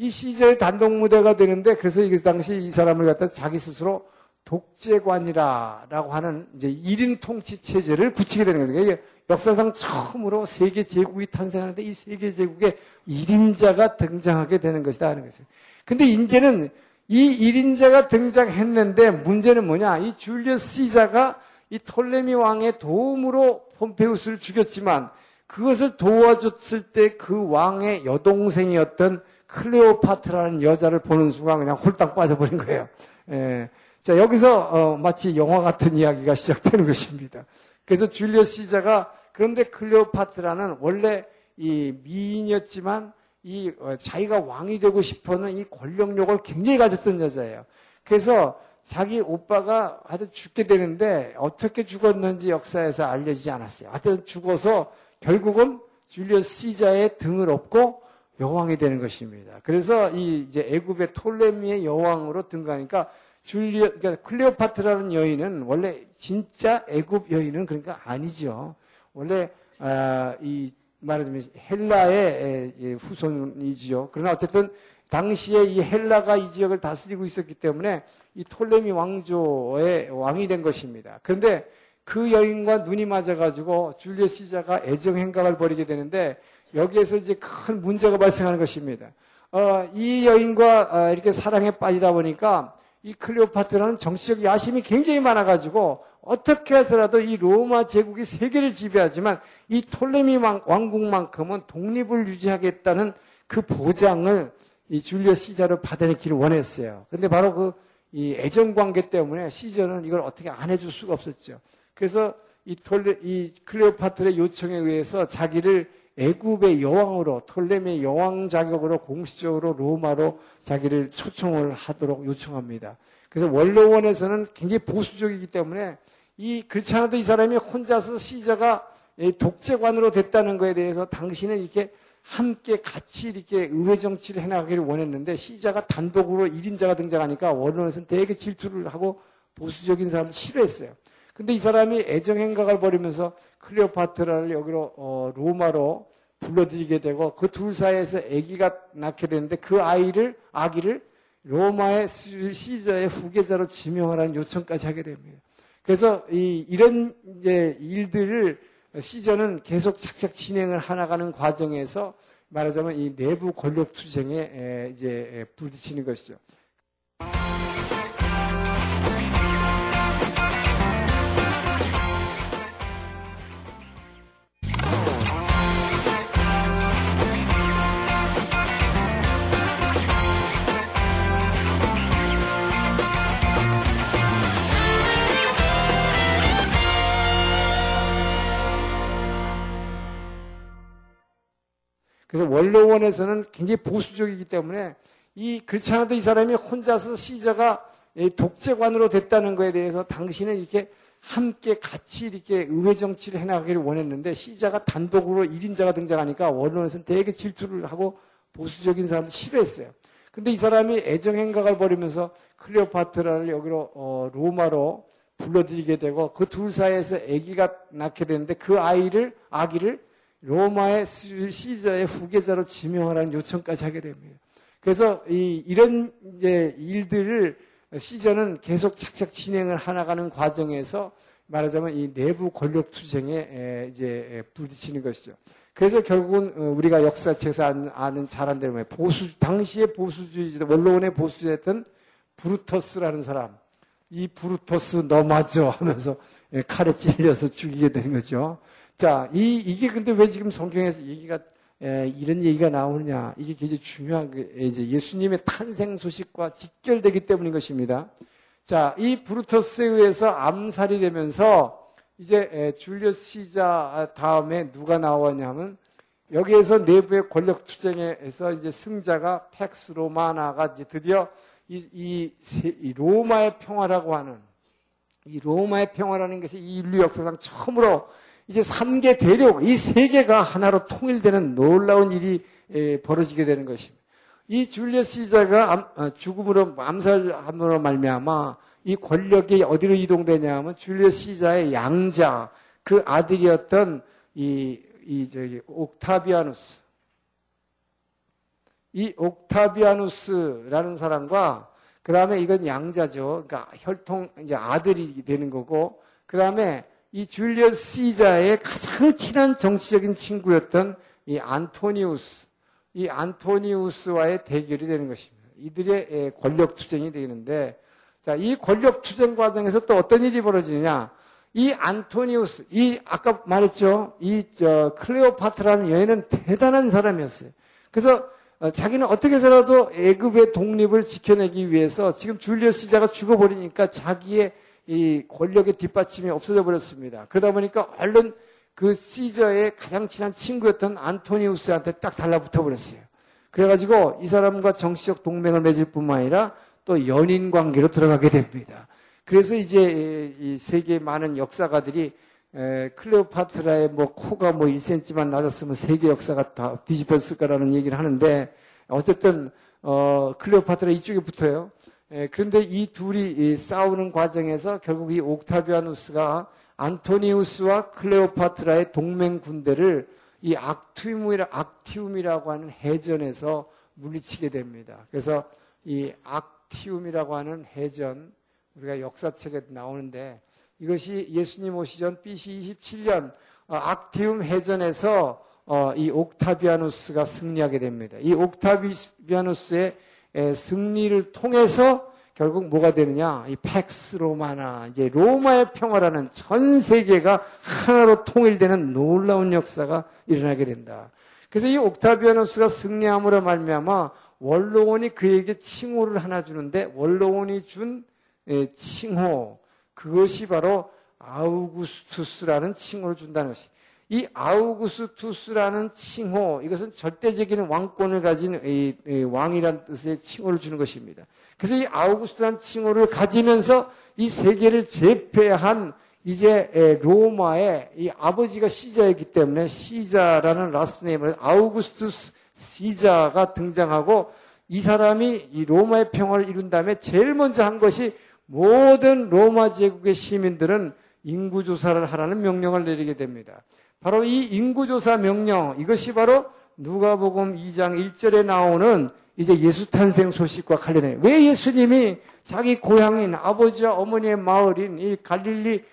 이 시저의 단독 무대가 되는데 그래서 이 당시 이 사람을 갖다 자기 스스로 독재관이라라고 하는 이제 1인 통치 체제를 굳히게 되는 거예요. 이게 역사상 처음으로 세계 제국이 탄생하는데 이 세계 제국에 1인자가 등장하게 되는 것이다 하는 것이에요. 근데 이제는 이 1인자가 등장했는데 문제는 뭐냐? 이 줄리어스 시자가 이 톨레미 왕의 도움으로 폼페우스를 죽였지만 그것을 도와줬을 때 그 왕의 여동생이었던 클레오파트라는 여자를 보는 순간 그냥 홀딱 빠져버린 거예요. 예. 자, 여기서 어, 마치 영화 같은 이야기가 시작되는 것입니다. 그래서 줄리어스 시자가 그런데 클레오파트라는 원래 이 미인이었지만 이 어, 자기가 왕이 되고 싶어하는 이 권력욕을 굉장히 가졌던 여자예요. 그래서 자기 오빠가 하여튼 죽게 되는데 어떻게 죽었는지 역사에서 알려지지 않았어요. 하여튼 죽어서 결국은 줄리어스 시자의 등을 업고 여왕이 되는 것입니다. 그래서 이 이제 애굽의 톨레미의 여왕으로 등가니까 줄리어 그러니까 클레오파트라는 여인은 원래 진짜 애굽 여인은 그러니까 아니죠. 원래 아, 이 말하자면 헬라의 후손이지요. 그러나 어쨌든 당시에 이 헬라가 이 지역을 다스리고 있었기 때문에 이 톨레미 왕조의 왕이 된 것입니다. 그런데 그 여인과 눈이 맞아가지고 줄리어 시자가 애정 행각을 벌이게 되는데 여기에서 이제 큰 문제가 발생하는 것입니다. 어, 이 여인과 어, 이렇게 사랑에 빠지다 보니까 이 클레오파트라는 정치적 야심이 굉장히 많아가지고 어떻게 해서라도 이 로마 제국이 세계를 지배하지만 이 톨레미 왕국만큼은 독립을 유지하겠다는 그 보장을 이 줄리어 시자로 받아내기를 원했어요. 근데 바로 그 이 애정 관계 때문에 시저는 이걸 어떻게 안 해줄 수가 없었죠. 그래서 이 톨레, 이 클레오파트의 요청에 의해서 자기를 애굽의 여왕으로 톨레미의 여왕 자격으로 공식적으로 로마로 자기를 초청을 하도록 요청합니다. 그래서 원로원에서는 굉장히 보수적이기 때문에 이 그렇지 않아도 이 사람이 혼자서 시저가 독재관으로 됐다는 것에 대해서 당신은 이렇게 함께 같이 이렇게 의회 정치를 해나가기를 원했는데 시자가 단독으로 1인자가 등장하니까 원로원에서는 되게 질투를 하고 보수적인 사람을 싫어했어요. 근데 이 사람이 애정 행각을 벌이면서 클레오파트라를 여기로 어, 로마로 불러들이게 되고 그 둘 사이에서 아기가 낳게 되는데 그 아이를 아기를 로마의 시저의 후계자로 지명하라는 요청까지 하게 됩니다. 그래서 이, 이런 이제 일들을 시저는 계속 착착 진행을 하나가는 과정에서 말하자면 이 내부 권력 투쟁에 이제 부딪히는 것이죠. 그래서 원로원에서는 굉장히 보수적이기 때문에 이 그렇지 않아도 이 사람이 혼자서 시저가 독재관으로 됐다는 것에 대해서 당신은 이렇게 함께 같이 이렇게 의회 정치를 해나가기를 원했는데 시자가 단독으로 1인자가 등장하니까 원로원에서는 되게 질투를 하고 보수적인 사람을 싫어했어요. 근데 이 사람이 애정행각을 벌이면서 클레오파트라를 여기로 어, 로마로 불러들이게 되고 그 둘 사이에서 아기가 낳게 되는데 그 아이를 아기를 로마의 시저의 후계자로 지명하라는 요청까지 하게 됩니다. 그래서 이, 이런 이제 일들을 시저는 계속 착착 진행을 하나가는 과정에서 말하자면 이 내부 권력 투쟁에 이제 부딪히는 것이죠. 그래서 결국은 어, 우리가 역사책에서 아는 잘한 대로 보수 당시의 보수주의 원로원의 보수주의였던 브루터스라는 사람 이 브루터스 너 맞아 하면서 칼에 찔려서 죽이게 되는 거죠. 자, 이, 이게 근데 왜 지금 성경에서 얘기가, 에, 이런 얘기가 나오느냐. 이게 굉장히 중요한, 게 이제 예수님의 탄생 소식과 직결되기 때문인 것입니다. 자, 이 브루터스에 의해서 암살이 되면서 이제 에, 줄리어스 시자 다음에 누가 나왔냐면 여기에서 내부의 권력 투쟁에서 이제 승자가 팩스 로마나가 이제 드디어 이, 이, 이 로마의 평화라고 하는 이 로마의 평화라는 것이 이 인류 역사상 처음으로 이제 3개 대륙, 이 세 개가 하나로 통일되는 놀라운 일이 벌어지게 되는 것입니다. 이 줄리어스 시자가 어, 죽음으로 암살함으로 말미암아 이 권력이 어디로 이동되냐 하면 줄리어스 시자의 양자 그 아들이었던 이, 이 저기 옥타비아누스 이 옥타비아누스라는 사람과 그 다음에 이건 양자죠. 그러니까 혈통 이제 아들이 되는 거고 그 다음에 이 줄리어스 시자의 가장 친한 정치적인 친구였던 이 안토니우스, 이 안토니우스와의 대결이 되는 것입니다. 이들의 권력 투쟁이 되는데, 자, 이 권력 투쟁 과정에서 또 어떤 일이 벌어지느냐? 이 안토니우스, 이 아까 말했죠, 이 저 클레오파트라는 여인은 대단한 사람이었어요. 그래서 어, 자기는 어떻게 해서라도 애굽의 독립을 지켜내기 위해서 지금 줄리어스 시자가 죽어버리니까 자기의 이 권력의 뒷받침이 없어져 버렸습니다. 그러다 보니까 얼른 그 시저의 가장 친한 친구였던 안토니우스한테 딱 달라붙어 버렸어요. 그래가지고 이 사람과 정치적 동맹을 맺을 뿐만 아니라 또 연인 관계로 들어가게 됩니다. 그래서 이제 이 세계 많은 역사가들이 클레오파트라의 뭐 코가 뭐 1cm만 낮았으면 세계 역사가 다 뒤집혔을 거라는 얘기를 하는데 어쨌든 어 클레오파트라 이쪽에 붙어요. 예, 그런데 이 둘이 싸우는 과정에서 결국 이 옥타비아누스가 안토니우스와 클레오파트라의 동맹 군대를 이 악티움이라, 악티움이라고 하는 해전에서 물리치게 됩니다. 그래서 이 악티움이라고 하는 해전, 우리가 역사책에 나오는데 이것이 예수님 오시 전 BC 27년 어, 악티움 해전에서 어, 이 옥타비아누스가 승리하게 됩니다. 이 옥타비아누스의 승리를 통해서 결국 뭐가 되느냐? 이 팩스 로마나 이제 로마의 평화라는 전 세계가 하나로 통일되는 놀라운 역사가 일어나게 된다. 그래서 이 옥타비아누스가 승리함으로 말미암아 원로원이 그에게 칭호를 하나 주는데 원로원이 준 칭호 그것이 바로 아우구스투스라는 칭호를 준다는 것이. 이 아우구스투스라는 칭호, 이것은 절대적인 왕권을 가진 이, 이 왕이란 뜻의 칭호를 주는 것입니다. 그래서 이 아우구스트라는 칭호를 가지면서 이 세계를 제패한 이제 로마의 이 아버지가 시자였기 때문에 시자라는 last name을 아우구스투스 시자가 등장하고 이 사람이 이 로마의 평화를 이룬 다음에 제일 먼저 한 것이 모든 로마 제국의 시민들은 인구조사를 하라는 명령을 내리게 됩니다. 바로 이 인구조사 명령, 이것이 바로 누가복음 2장 1절에 나오는 이제 예수 탄생 소식과 관련해. 왜 예수님이 자기 고향인 아버지와 어머니의 마을인 이 갈릴리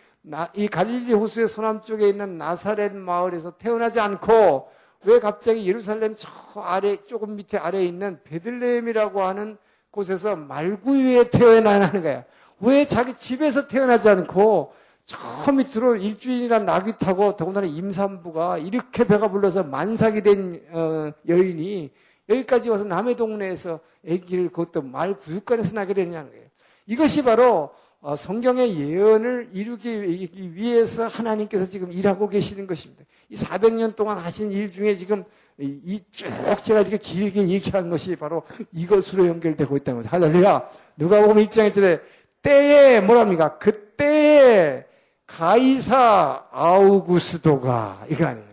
이 갈릴리 호수의 서남쪽에 있는 나사렛 마을에서 태어나지 않고 왜 갑자기 예루살렘 저 아래 조금 밑에 아래에 있는 베들레헴이라고 하는 곳에서 말구유에 태어나는 거야. 왜 자기 집에서 태어나지 않고 저 밑으로 일주일이나 나귀 타고 더군다나 임산부가 이렇게 배가 불러서 만삭이 된 어, 여인이 여기까지 와서 남의 동네에서 아기를 그것도 말 구육간에서 나게 되느냐는 거예요. 이것이 바로 어, 성경의 예언을 이루기 위해서 하나님께서 지금 일하고 계시는 것입니다. 이 400년 동안 하신 일 중에 지금 이쭉 제가 이렇게 길게 얘기한 것이 바로 이것으로 연결되고 있다는 거죠. 할렐루야. 누가 보면 입장에 전에 때에 뭐랍니까? 그때에 가이사 아우구스도가 이거 아니에요.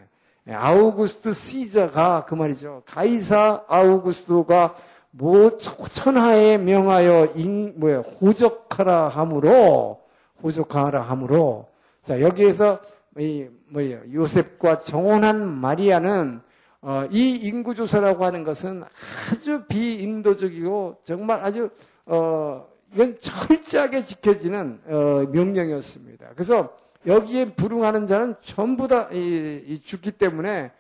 아우구스트 시저가 그 말이죠. 가이사 아우구스도가 뭐 천하에 명하여 인 뭐야 호적하라 함으로 호적하라 함으로 자 여기에서 이 뭐예요 요셉과 정혼한 마리아는 어, 이 인구 조사라고 하는 것은 아주 비인도적이고 정말 아주 어, 이건 철저하게 지켜지는 어, 명령이었습니다. 그래서 여기에 불응하는 자는 전부 다 이, 이 죽기 때문에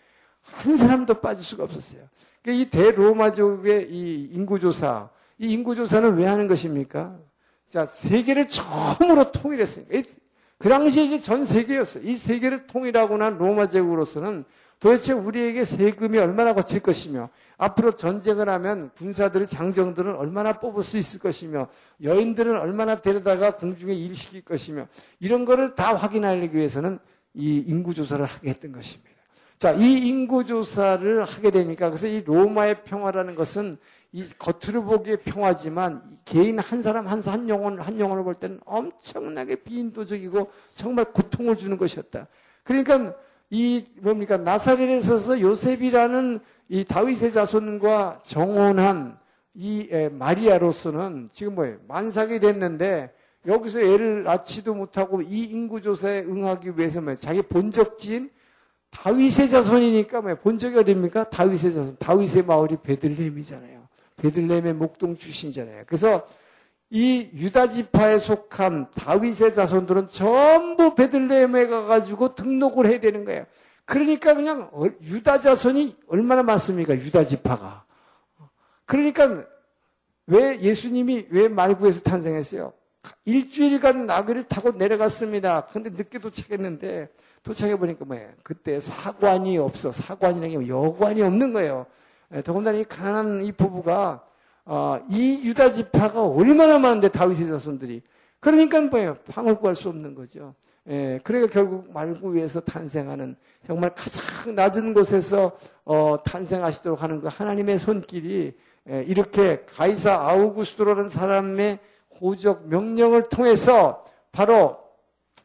한 사람도 빠질 수가 없었어요. 그러니까 이 대로마족의 이 인구조사, 이 인구조사는 왜 하는 것입니까? 자, 세계를 처음으로 통일했으니까. 그 당시에 이게 전 세계였어요. 이 세계를 통일하고 난 로마 제국으로서는 도대체 우리에게 세금이 얼마나 거칠 것이며 앞으로 전쟁을 하면 군사들, 장정들은 얼마나 뽑을 수 있을 것이며 여인들은 얼마나 데려다가 궁중에 일시킬 것이며 이런 거를 다 확인하기 위해서는 이 인구 조사를 하게 했던 것입니다. 자, 이 인구 조사를 하게 되니까 그래서 이 로마의 평화라는 것은 이 겉으로 보기에 평화지만 개인 한 사람 한, 한 영혼 한 영혼을 볼 때는 엄청나게 비인도적이고 정말 고통을 주는 것이었다. 그러니까 이 뭡니까 나사렛에 서서 요셉이라는 이 다윗의 자손과 정혼한 이 마리아로서는 지금 뭐예요 만삭이 됐는데 여기서 애를 낳지도 못하고 이 인구 조사에 응하기 위해서 뭐 자기 본적지인 다윗의 자손이니까 뭐 본적이 어딥니까? 다윗의 자손. 다윗의 마을이 베들레헴이잖아요. 베들레헴의 목동 출신이잖아요. 그래서 이 유다 지파에 속한 다윗의 자손들은 전부 베들레헴에 가가지고 등록을 해야 되는 거예요. 그러니까 그냥 유다 자손이 얼마나 많습니까? 유다 지파가. 그러니까 왜 예수님이 왜 말구에서 탄생했어요? 일주일간 나귀를 타고 내려갔습니다. 근데 늦게 도착했는데 도착해 보니까 뭐예요? 그때 사관이 없어. 사관이라는 게 여관이 없는 거예요. 예, 더군다나 이 가난한 이 부부가 어, 이 유다 지파가 얼마나 많은데 다윗의 자손들이 그러니까 뭐예요? 방을 구할 수 없는 거죠. 예, 그러니까 결국 말구 위에서 탄생하는 정말 가장 낮은 곳에서 어, 탄생하시도록 하는 그 하나님의 손길이 예, 이렇게 가이사 아우구스도라는 사람의 호적 명령을 통해서 바로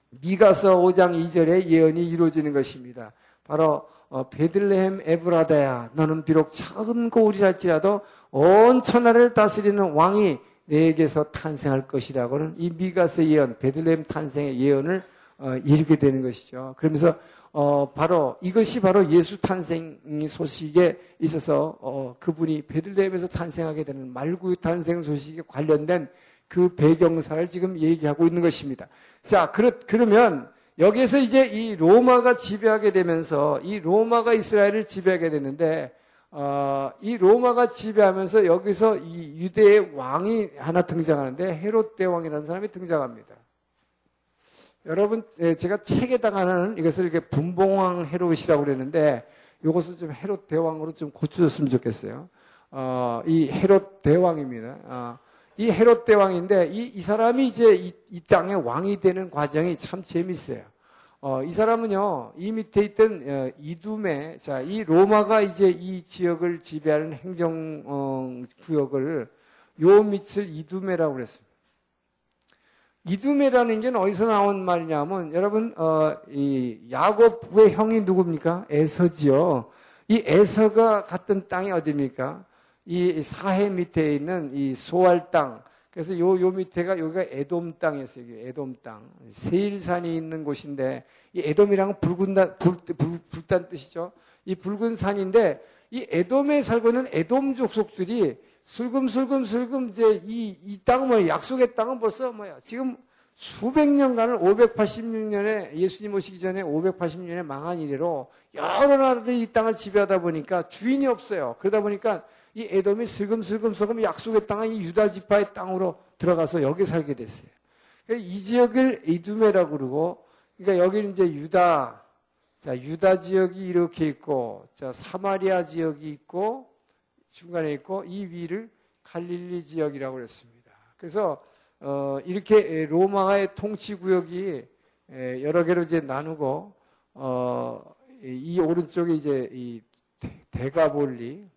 미가서 5장 2절의 예언이 이루어지는 것입니다. 바로 어, 베들레헴 에브라다야 너는 비록 작은 고울이랄지라도 온 천하를 다스리는 왕이 내게서 탄생할 것이라고는 이 미가서 예언, 베들레헴 탄생의 예언을 어, 이루게 되는 것이죠. 그러면서 어, 바로 이것이 바로 예수 탄생 소식에 있어서 어, 그분이 베들레헴에서 탄생하게 되는 말구 탄생 소식에 관련된 그 배경사를 지금 얘기하고 있는 것입니다. 자, 그렇, 그러면 여기에서 이제 이 로마가 지배하게 되면서 이 로마가 이스라엘을 지배하게 됐는데 어, 이 로마가 지배하면서 여기서 이 유대의 왕이 하나 등장하는데 헤롯 대왕이라는 사람이 등장합니다. 여러분 예, 제가 책에다 가는 이것을 이렇게 분봉왕 헤롯이라고 그랬는데 이것을 좀 헤롯 대왕으로 좀 고쳐줬으면 좋겠어요. 어, 이 헤롯 대왕입니다. 어, 이 헤롯 대왕인데 이, 이 사람이 이제 이, 이, 땅의 왕이 되는 과정이 참 재밌어요. 어, 이 사람은요, 이 밑에 있던 어, 이둠에, 자, 이 로마가 이제 이 지역을 지배하는 행정 어, 구역을 요 밑을 이두메라고 그랬습니다. 이두메라는 게 어디서 나온 말이냐면 여러분 어, 이 야곱의 형이 누굽니까? 에서지요. 이 에서가 갔던 땅이 어디입니까? 이 사해 밑에 있는 이 소알 땅, 그래서 요, 요 밑에가 여기가 에돔 땅이었어요. 여기 에돔 땅. 세일산이 있는 곳인데 이 에돔이랑은 붉은 단, 불, 불, 불단 뜻이죠. 이 붉은 산인데 이 에돔에 살고 있는 에돔 족속들이 슬금슬금슬금 이제 이, 이 땅, 뭐 약속의 땅은 벌써 뭐야. 지금 수백 년간을 586년에 예수님 오시기 전에 580년에 망한 이래로 여러 나라들이 이 땅을 지배하다 보니까 주인이 없어요. 그러다 보니까 이 에돔이 슬금슬금슬금 약속의 땅은 이 유다 지파의 땅으로 들어가서 여기 살게 됐어요. 그러니까 이 지역을 이두메라고 그러고, 그러니까 여기는 이제 유다, 자, 유다 지역이 이렇게 있고, 자, 사마리아 지역이 있고, 중간에 있고, 이 위를 갈릴리 지역이라고 그랬습니다. 그래서, 어, 이렇게 로마의 통치 구역이 여러 개로 이제 나누고, 어, 이 오른쪽에 이제 이 대가볼리,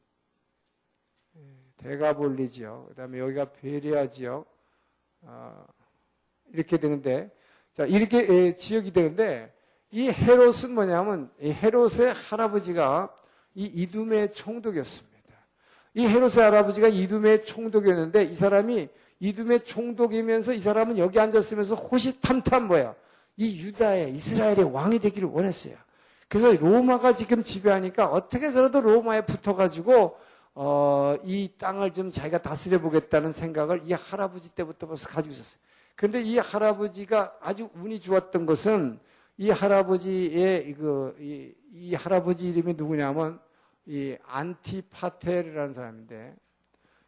대가볼리 지역, 그 다음에 여기가 베리아 지역, 어, 이렇게 되는데, 자, 이렇게 지역이 되는데, 이 헤롯은 뭐냐면, 이 헤롯의 할아버지가 이 이둠의 총독이었습니다. 이 헤롯의 할아버지가 이둠의 총독이었는데, 이 사람이 이둠의 총독이면서 이 사람은 여기 앉았으면서 호시탐탐 뭐야? 이 유다의, 이스라엘의 왕이 되기를 원했어요. 그래서 로마가 지금 지배하니까 어떻게 해서라도 로마에 붙어가지고 어, 이 땅을 좀 자기가 다스려 보겠다는 생각을 이 할아버지 때부터 벌써 가지고 있었어요. 그런데 이 할아버지가 아주 운이 좋았던 것은 이 할아버지의 그, 이, 이 할아버지 이름이 누구냐면 이 안티파테르라는 사람인데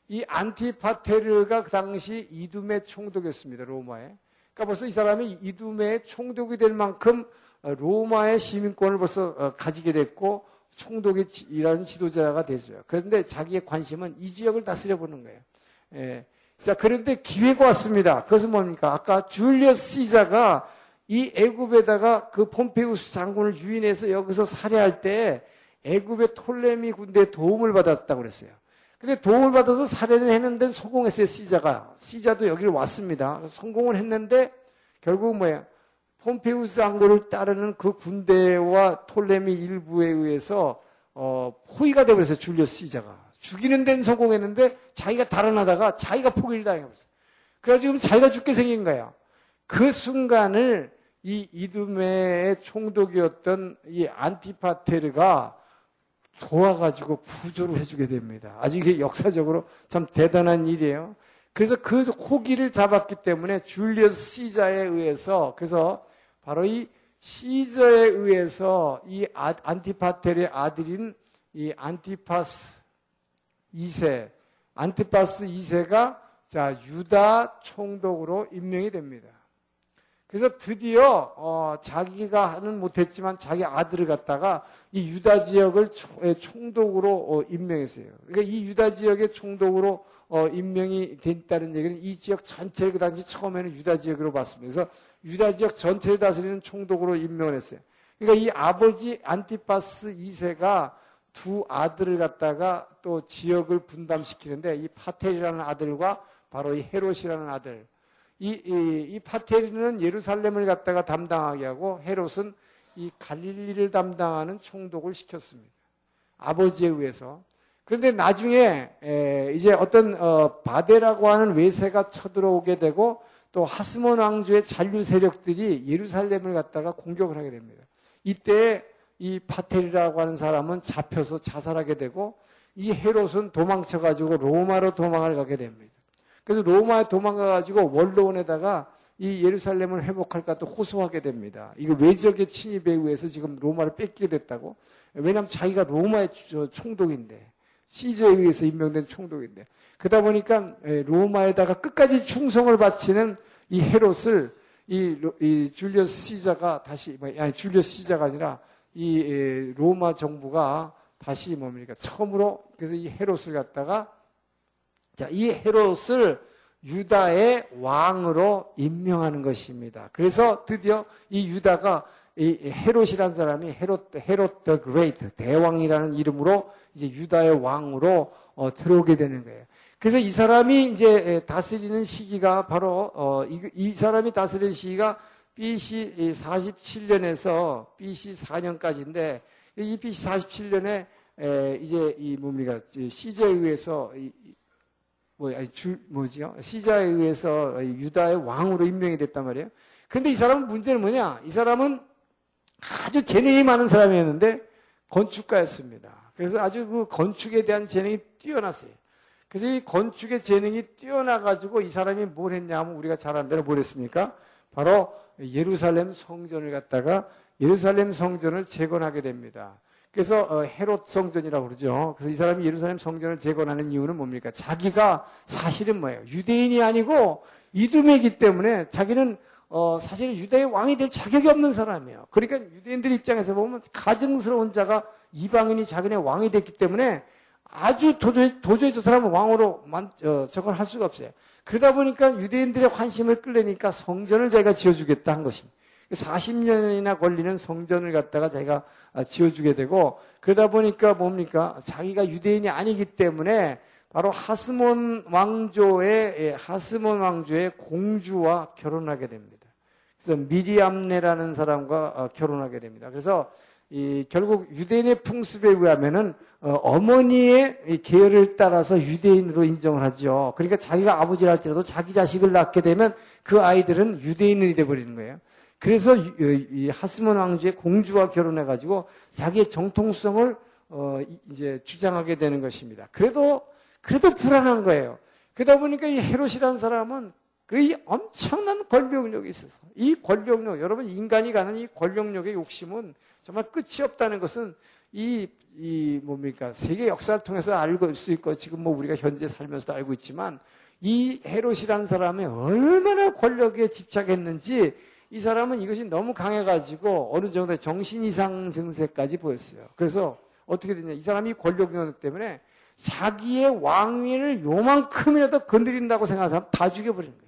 이 안티파테르가 그 당시 이둠의 총독이었습니다. 로마에. 그러니까 벌써 이 사람이 이둠의 총독이 될 만큼 로마의 시민권을 벌써 어, 가지게 됐고 총독이라는 지도자가 되죠. 그런데 자기의 관심은 이 지역을 다스려 보는 거예요. 예. 자, 그런데 기회가 왔습니다. 그것은 뭡니까? 아까 줄리어스 시자가 이 애굽에다가 그 폼페우스 장군을 유인해서 여기서 살해할 때 애굽의 톨레미 군대의 도움을 받았다고 그랬어요. 근데 도움을 받아서 살해를 했는데 성공했어요, 시자가. 시자도 여기를 왔습니다. 성공을 했는데 결국 뭐야? 폼페우스 장군을 따르는 그 군대와 톨레미 일부에 의해서 어, 포위가 되어버렸어요. 줄리어스 시자가. 죽이는 데는 성공했는데 자기가 달아나다가 자기가 포기를 당해버렸어요. 그래가지고 자기가 죽게 생긴 거예요. 그 순간을 이 이두메의 총독이었던 이 안티파테르가 도와가지고 구조를 해주게 됩니다. 아주 이게 역사적으로 참 대단한 일이에요. 그래서 그 호기를 잡았기 때문에 줄리어스 시자에 의해서 그래서 바로 이 시저에 의해서 이 아, 안티파텔의 아들인 이 안티파스 2세, 안티파스 2세가 자, 유다 총독으로 임명이 됩니다. 그래서 드디어 어, 자기가 하는 못했지만 자기 아들을 갖다가 이 유다 지역을 총독으로 어, 임명했어요. 그러니까 이 유다 지역의 총독으로 어, 임명이 됐다는 얘기는 이 지역 전체를 그 당시 처음에는 유다 지역으로 봤습니다. 그래서 유다 지역 전체를 다스리는 총독으로 임명을 했어요. 그러니까 이 아버지 안티파스 2세가 두 아들을 갖다가 또 지역을 분담시키는데 이 파텔이라는 아들과 바로 이 헤롯이라는 아들. 이, 이, 이 파텔이는 예루살렘을 갖다가 담당하게 하고 헤롯은 이 갈릴리를 담당하는 총독을 시켰습니다. 아버지에 의해서. 그런데 나중에 이제 어떤 어, 바데라고 하는 외세가 쳐들어오게 되고 또 하스몬 왕조의 잔류 세력들이 예루살렘을 갖다가 공격을 하게 됩니다. 이때 이 파텔이라고 하는 사람은 잡혀서 자살하게 되고 이 헤롯은 도망쳐 가지고 로마로 도망을 가게 됩니다. 그래서 로마에 도망가 가지고 원로원에다가 이 예루살렘을 회복할까 또 호소하게 됩니다. 이거 외적의 침입에 의해서 지금 로마를 뺏기게 됐다고. 왜냐하면 자기가 로마의 총독인데 시저에 의해서 임명된 총독인데 그러다 보니까 로마에다가 끝까지 충성을 바치는 이 헤롯을 이, 이 줄리어스 시자가 다시 뭐, 아니 줄리어스 시자가 아니라 이 로마 정부가 다시 뭡니까 처음으로 그래서 이 헤롯을 갖다가 자 이 헤롯을 유다의 왕으로 임명하는 것입니다. 그래서 드디어 이 유다가 이 헤롯이라는 사람이 헤롯 헤롯 the Great 대왕이라는 이름으로 이제 유다의 왕으로 어, 들어오게 되는 거예요. 그래서 이 사람이 이제 다스리는 시기가 바로 어, 이, 이, 사람이 다스리는 시기가 BC 47년에서 BC 4년까지인데 이 BC 47년에 에, 이제 이 뭡니까 시제에 의해서 이, 뭐, 아니, 주, 뭐지요? 시자에 의해서 유다의 왕으로 임명이 됐단 말이에요. 근데 이 사람은 문제는 뭐냐? 이 사람은 아주 재능이 많은 사람이었는데 건축가였습니다. 그래서 아주 그 건축에 대한 재능이 뛰어났어요. 그래서 이 건축의 재능이 뛰어나가지고 이 사람이 뭘 했냐 하면 우리가 잘 대로 뭘 했습니까? 바로 예루살렘 성전을 갖다가 예루살렘 성전을 재건하게 됩니다. 그래서 어, 헤롯 성전이라고 그러죠. 그래서 이 사람이 예루살렘 성전을 재건하는 이유는 뭡니까? 자기가 사실은 뭐예요? 유대인이 아니고 이두메이기 때문에 자기는 어, 사실은 유대의 왕이 될 자격이 없는 사람이에요. 그러니까 유대인들 입장에서 보면 가증스러운 자가 이방인이 자기네 왕이 됐기 때문에 아주 도저히, 도저히 저 사람은 왕으로 만, 어, 저걸 할 수가 없어요. 그러다 보니까 유대인들의 관심을 끌려니까 성전을 자기가 지어주겠다 한 것입니다. 40년이나 걸리는 성전을 갖다가 자기가 아, 지어주게 되고 그러다 보니까 뭡니까 자기가 유대인이 아니기 때문에 바로 하스몬 왕조의 예, 하스몬 왕조의 공주와 결혼하게 됩니다. 그래서 미리암네라는 사람과 어, 결혼하게 됩니다. 그래서 이 결국 유대인의 풍습에 의하면은 어, 머니의 계열을 따라서 유대인으로 인정을 하죠. 그러니까 자기가 아버지를 할지라도 자기 자식을 낳게 되면 그 아이들은 유대인이 돼 버리는 거예요. 그래서 이 하스몬 왕주의 공주와 결혼해 가지고 자기의 정통성을 어 이제 주장하게 되는 것입니다. 그래도 그래도 불안한 거예요. 그러다 보니까 이 헤롯이라는 사람은 그 엄청난 권력력이 있어서 이 권력력 여러분 인간이 가는 이 권력력의 욕심은 정말 끝이 없다는 것은 이, 이 뭡니까 세계 역사를 통해서 알고 수 있고 지금 뭐 우리가 현재 살면서도 알고 있지만 이 헤롯이라는 사람이 얼마나 권력에 집착했는지 이 사람은 이것이 너무 강해가지고 어느 정도의 정신 이상 증세까지 보였어요. 그래서 어떻게 됐냐. 이 사람이 권력력 때문에 자기의 왕위를 요만큼이라도 건드린다고 생각하는 사람 다 죽여버리는 거예요.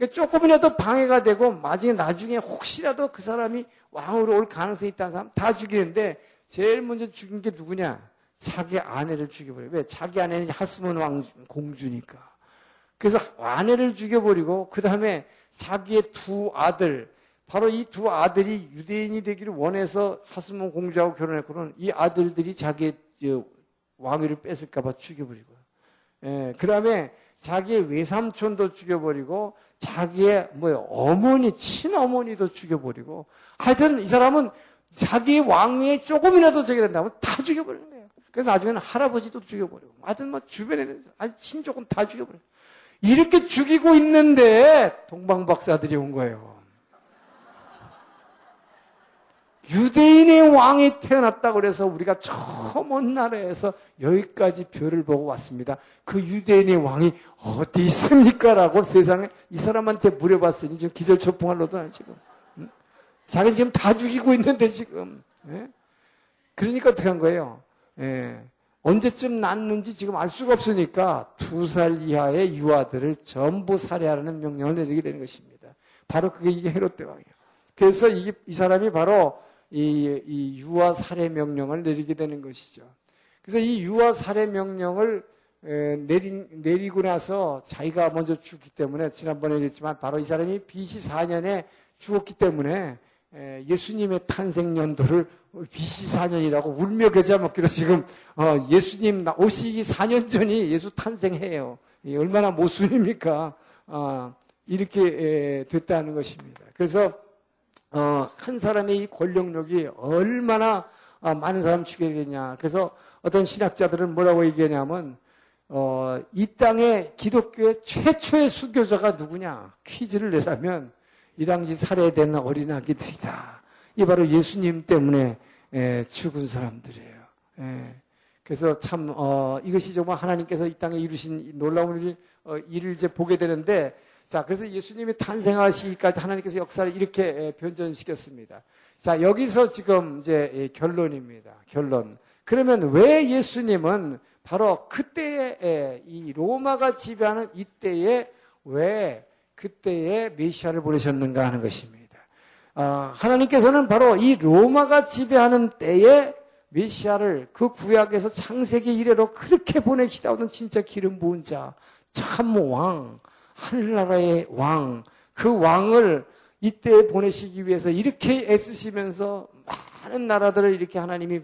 그러니까 조금이라도 방해가 되고 나중에 나중에 혹시라도 그 사람이 왕으로 올 가능성이 있다는 사람 다 죽이는데 제일 먼저 죽인 게 누구냐? 자기 아내를 죽여버려요. 왜? 자기 아내는 하스몬 왕 공주니까. 그래서 아내를 죽여버리고 그 다음에 자기의 두 아들 바로 이 두 아들이 유대인이 되기를 원해서 하스몬 공주하고 결혼했고는 이 아들들이 자기의 왕위를 뺏을까봐 죽여버리고, 예, 그 다음에 자기의 외삼촌도 죽여버리고, 자기의 뭐 어머니, 친어머니도 죽여버리고, 하여튼 이 사람은 자기의 왕위에 조금이라도 저게 된다면 다 죽여버리는 거예요. 그래서 나중에는 할아버지도 죽여버리고, 하여튼 뭐 주변에는 아주 친족은 다 죽여버려요. 이렇게 죽이고 있는데 동방박사들이 온 거예요. 유대인의 왕이 태어났다 그래서 우리가 처음 온 나라에서 여기까지 별을 보고 왔습니다. 그 유대인의 왕이 어디 있습니까? 라고 세상에 이 사람한테 물어봤으니 지금 기절 초풍할 로도 아니 지금. 응? 자기는 지금 다 죽이고 있는데 지금. 예? 그러니까 어떻게 한 거예요? 예. 언제쯤 낳는지 지금 알 수가 없으니까 두 살 이하의 유아들을 전부 살해하라는 명령을 내리게 되는 것입니다. 바로 그게 이게 헤롯 대왕이에요. 그래서 이, 이 사람이 바로 이, 이 유아 살해 명령을 내리게 되는 것이죠. 그래서 이 유아 살해 명령을 내리, 내리고 나서 자기가 먼저 죽기 때문에 지난번에 얘기했지만 바로 이 사람이 BC 4년에 죽었기 때문에 예수님의 탄생 연도를 BC 4년이라고 울며 겨자 먹기로 지금 어, 예수님 오시기 4년 전이 예수 탄생해요. 얼마나 모순입니까? 어, 이렇게 됐다는 것입니다. 그래서 어, 한 사람의 이 권력력이 얼마나 아, 많은 사람 죽게 되냐. 그래서 어떤 신학자들은 뭐라고 얘기하냐면, 어, 이 땅에 기독교의 최초의 수교자가 누구냐? 퀴즈를 내라면 이 당시 살해된 어린아기들이다. 이 바로 예수님 때문에 에, 죽은 사람들이에요. 에. 그래서 참 어, 이것이 정말 하나님께서 이 땅에 이루신 놀라운 일, 어, 일을 이제 보게 되는데 자, 그래서 예수님이 탄생하시기까지 하나님께서 역사를 이렇게 변전시켰습니다. 자, 여기서 지금 이제 결론입니다. 결론. 그러면 왜 예수님은 바로 그때에 이 로마가 지배하는 이때에 왜 그때에 메시아를 보내셨는가 하는 것입니다. 아, 하나님께서는 바로 이 로마가 지배하는 때에 메시아를 그 구약에서 창세기 이래로 그렇게 보내시다 오는 진짜 기름 부은 자, 참 왕, 하늘나라의 왕, 그 왕을 이때 보내시기 위해서 이렇게 애쓰시면서 많은 나라들을 이렇게 하나님이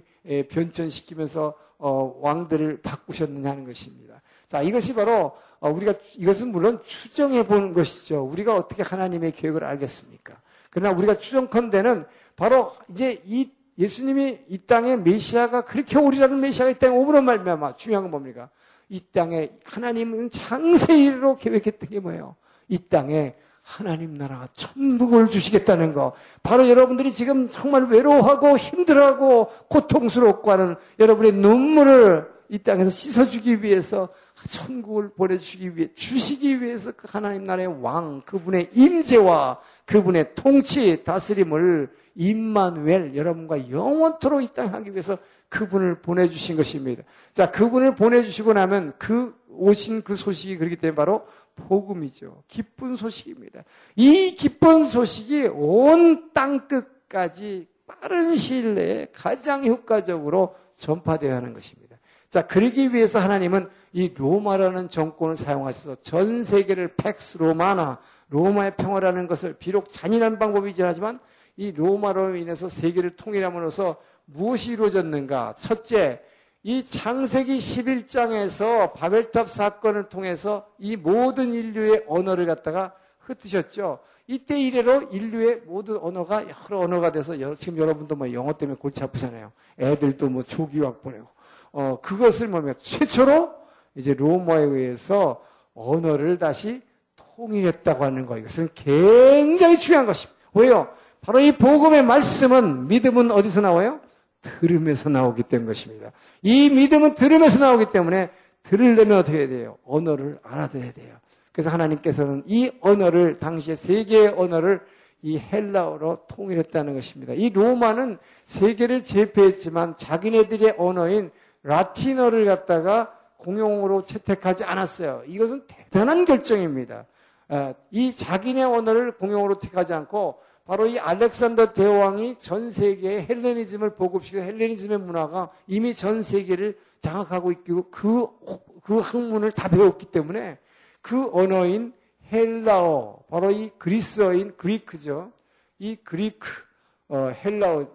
변천시키면서 어, 왕들을 바꾸셨느냐는 것입니다. 자, 이것이 바로 어, 우리가 이것은 물론 추정해 보는 것이죠. 우리가 어떻게 하나님의 계획을 알겠습니까? 그러나 우리가 추정컨대는 바로 이제 이 예수님이 이 땅에 메시아가 그렇게 오리라는 메시아가 이 땅에 오므로 말미암아 중요한 건 뭡니까? 이 땅에 하나님은 장세일로 계획했던 게 뭐예요? 이 땅에 하나님 나라가 천국을 주시겠다는 거. 바로 여러분들이 지금 정말 외로워하고 힘들어하고 고통스럽고 하는 여러분의 눈물을 이 땅에서 씻어주기 위해서 천국을 보내주시기 위해 주시기 위해서 그 하나님 나라의 왕 그분의 임재와 그분의 통치 다스림을 임마누엘 여러분과 영원토록 이 땅에 하기 위해서 그분을 보내주신 것입니다. 자 그분을 보내주시고 나면 그 오신 그 소식이 그렇기 때문에 바로 복음이죠. 기쁜 소식입니다. 이 기쁜 소식이 온 땅 끝까지 빠른 시일 내에 가장 효과적으로 전파되어야 하는 것입니다. 자, 그러기 위해서 하나님은 이 로마라는 정권을 사용하셔서 전 세계를 Pax Romana 로마의 평화라는 것을 비록 잔인한 방법이긴 하지만 이 로마로 인해서 세계를 통일함으로써 무엇이 이루어졌는가? 첫째, 이 창세기 11장에서 바벨탑 사건을 통해서 이 모든 인류의 언어를 갖다가 흩으셨죠. 이때 이래로 인류의 모든 언어가 여러 언어가 돼서 지금 여러분도 뭐 영어 때문에 골치 아프잖아요. 애들도 뭐 조기학 보내고. 어, 그것을 뭐냐. 최초로 이제 로마에 의해서 언어를 다시 통일했다고 하는 거. 이것은 굉장히 중요한 것입니다. 왜요? 바로 이 복음의 말씀은 믿음은 어디서 나와요? 들음에서 나오기 때문 것입니다. 이 믿음은 들음에서 나오기 때문에 들으려면 어떻게 해야 돼요? 언어를 알아들어야 돼요. 그래서 하나님께서는 이 언어를 당시에 세계의 언어를 이 헬라어로 통일했다는 것입니다. 이 로마는 세계를 제패했지만 자기네들의 언어인 라틴어를 갖다가 공용으로 채택하지 않았어요. 이것은 대단한 결정입니다. 아, 이 자기네 언어를 공용으로 택하지 않고 바로 이 알렉산더 대왕이 전 세계에 헬레니즘을 보급시켜 헬레니즘의 문화가 이미 전 세계를 장악하고 있고 그, 그 학문을 다 배웠기 때문에 그 언어인 헬라어, 바로 이 그리스어인 그리크죠. 이 그리크, 어, 헬라어,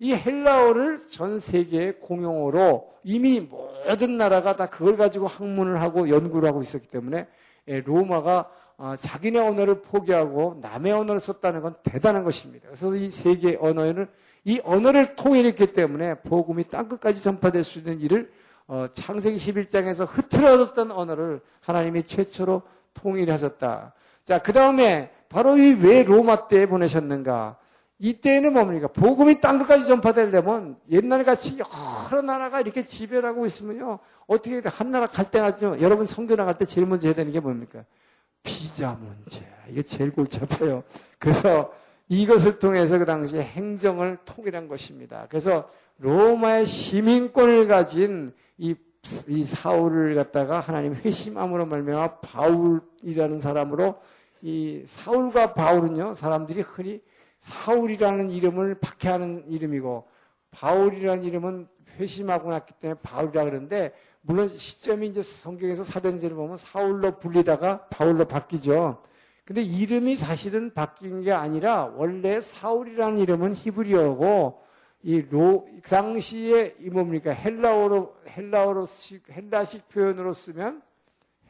이 헬라어를 전 세계의 공용어로 이미 모든 나라가 다 그걸 가지고 학문을 하고 연구를 하고 있었기 때문에 예, 로마가 어, 자기네 언어를 포기하고 남의 언어를 썼다는 건 대단한 것입니다. 그래서 이 세계 언어에는 이 언어를 통일했기 때문에 복음이 땅끝까지 전파될 수 있는 일을 어, 창세기 11장에서 흐트러졌던 언어를 하나님이 최초로 통일하셨다. 자, 그 다음에 바로 이 왜 로마 때에 보내셨는가? 이때에는 뭡니까? 복음이 땅 끝까지 전파되려면 옛날 같이 여러 나라가 이렇게 지배하고 있으면요. 어떻게 한 나라 갈 때가 죠 여러분 성교 나갈 때 제일 먼저 해야 되는 게 뭡니까? 비자 문제. 이게 제일 골치 아파요. 그래서 이것을 통해서 그 당시에 행정을 통일한 것입니다. 그래서 로마의 시민권을 가진 이, 이 사울을 갖다가 하나님 회심함으로 말미암아 바울이라는 사람으로 이 사울과 바울은요 사람들이 흔히 사울이라는 이름을 박해하는 이름이고 바울이라는 이름은 회심하고 났기 때문에 바울이라 그러는데 물론 시점이 이제 성경에서 사도행전을 보면 사울로 불리다가 바울로 바뀌죠. 근데 이름이 사실은 바뀐 게 아니라 원래 사울이라는 이름은 히브리어고 이 로, 그 당시에 이 뭡니까? 헬라어로, 헬라어로, 헬라식 표현으로 쓰면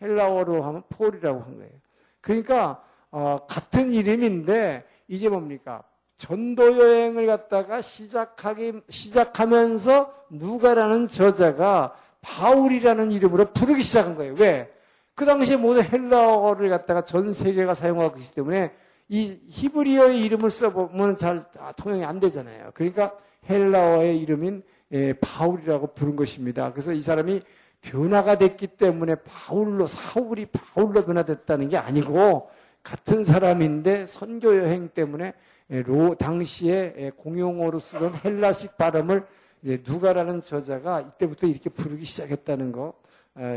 헬라어로 하면 폴이라고 한 거예요. 그러니까, 어, 같은 이름인데 이제 뭡니까? 전도 여행을 갖다가 시작하기, 시작하면서 누가라는 저자가 바울이라는 이름으로 부르기 시작한 거예요. 왜? 그 당시에 모든 헬라어를 갖다가 전 세계가 사용하고 있기 때문에 이 히브리어의 이름을 써보면 잘 통용이 안 되잖아요. 그러니까 헬라어의 이름인 예, 바울이라고 부른 것입니다. 그래서 이 사람이 변화가 됐기 때문에 바울로 사울이 바울로 변화됐다는 게 아니고 같은 사람인데 선교 여행 때문에 예, 로 당시에 예, 공용어로 쓰던 헬라식 발음을 누가라는 저자가 이때부터 이렇게 부르기 시작했다는 거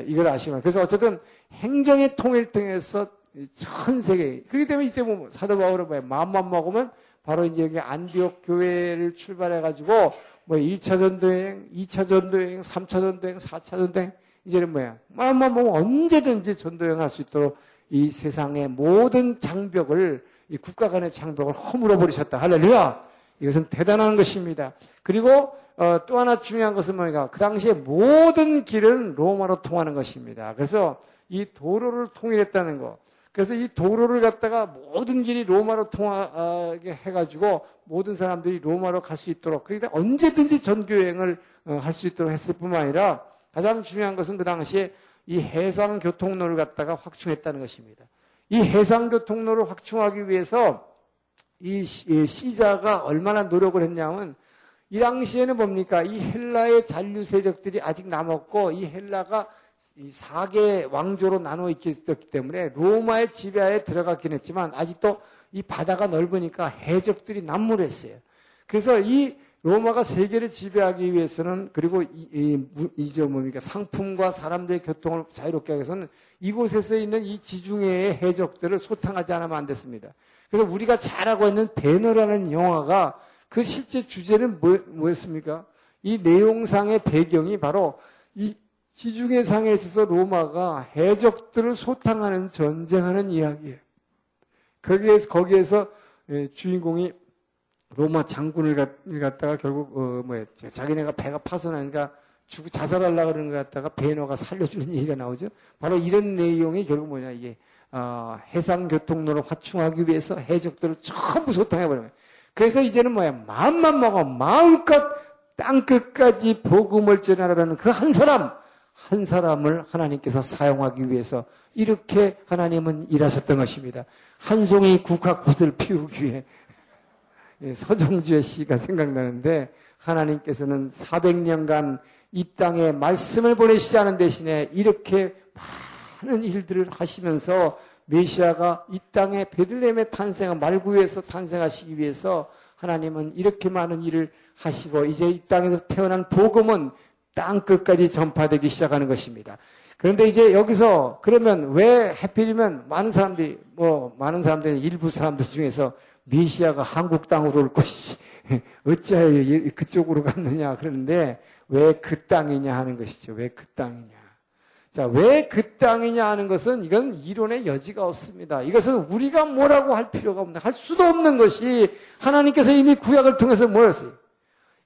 이걸 아시면. 그래서 어쨌든 행정의 통일 통해서 전 세계 그렇기 때문에 이때 뭐 사도 바울은 뭐 마음만 먹으면 바로 이제 여기 안디옥 교회를 출발해 가지고 뭐 1차 전도행, 2차 전도행, 3차 전도행, 4차 전도행 이제는 뭐야? 마음만 먹으면 언제든지 전도행 할 수 있도록 이 세상의 모든 장벽을 이 국가 간의 장벽을 허물어 버리셨다 할렐루야 이것은 대단한 것입니다. 그리고 어, 또 하나 중요한 것은 뭐냐? 그 당시에 모든 길은 로마로 통하는 것입니다. 그래서 이 도로를 통일했다는 거. 그래서 이 도로를 갖다가 모든 길이 로마로 통하게 해가지고 모든 사람들이 로마로 갈 수 있도록 그러니까 언제든지 전교 여행을 어, 할수 있도록 했을 뿐만 아니라 가장 중요한 것은 그 당시에 이 해상 교통로를 갖다가 확충했다는 것입니다. 이 해상 교통로를 확충하기 위해서 이 시자가 얼마나 노력을 했냐면 이 당시에는 뭡니까? 이 헬라의 잔류 세력들이 아직 남았고 이 헬라가 이 4개 왕조로 나눠 있었기 때문에 로마의 지배하에 들어갔긴 했지만 아직도 이 바다가 넓으니까 해적들이 난무했어요. 그래서 이 로마가 세계를 지배하기 위해서는 그리고 이, 이, 이 뭡니까 상품과 사람들의 교통을 자유롭게 하기 위해서는 이곳에서 있는 이 지중해의 해적들을 소탕하지 않으면 안 됐습니다. 그래서 우리가 잘 알고 있는 배너라는 영화가 그 실제 주제는 뭐, 뭐였습니까? 이 내용상의 배경이 바로 이 지중해 상에 있어서 로마가 해적들을 소탕하는 전쟁하는 이야기예요. 거기에서 거기에서 예, 주인공이 로마 장군을 갖다가 결국 어 뭐야 자기네가 배가 파손하니까 죽고 자살하려고 그러는 것 갖다가 배너가 살려주는 얘기가 나오죠. 바로 이런 내용이 결국 뭐냐 이게 어, 해상 교통로를 확충하기 위해서 해적들을 전부 소탕해 버려요. 그래서 이제는 뭐야 마음만 먹어 마음껏 땅 끝까지 복음을 전하라는 그 한 사람 한 사람을 하나님께서 사용하기 위해서 이렇게 하나님은 일하셨던 것입니다. 한 송이 국화 꽃을 피우기 위해 예, 서정주의 시가 생각나는데 하나님께서는 400년간 이 땅에 말씀을 보내시지 않은 대신에 이렇게 많은 일들을 하시면서 메시아가 이 땅에 베들레헴의 탄생을 말구에서 탄생하시기 위해서 하나님은 이렇게 많은 일을 하시고 이제 이 땅에서 태어난 복음은 땅 끝까지 전파되기 시작하는 것입니다. 그런데 이제 여기서 그러면 왜 하필이면 많은 사람들이 뭐 많은 사람들이 일부 사람들 중에서 메시아가 한국 땅으로 올 것이지 어찌하여 그쪽으로 갔느냐 그러는데 왜 그 땅이냐 하는 것이죠. 왜 그 땅이냐. 자, 왜 그 땅이냐 하는 것은 이건 이론의 여지가 없습니다. 이것은 우리가 뭐라고 할 필요가 없는, 할 수도 없는 것이 하나님께서 이미 구약을 통해서 뭐였어요?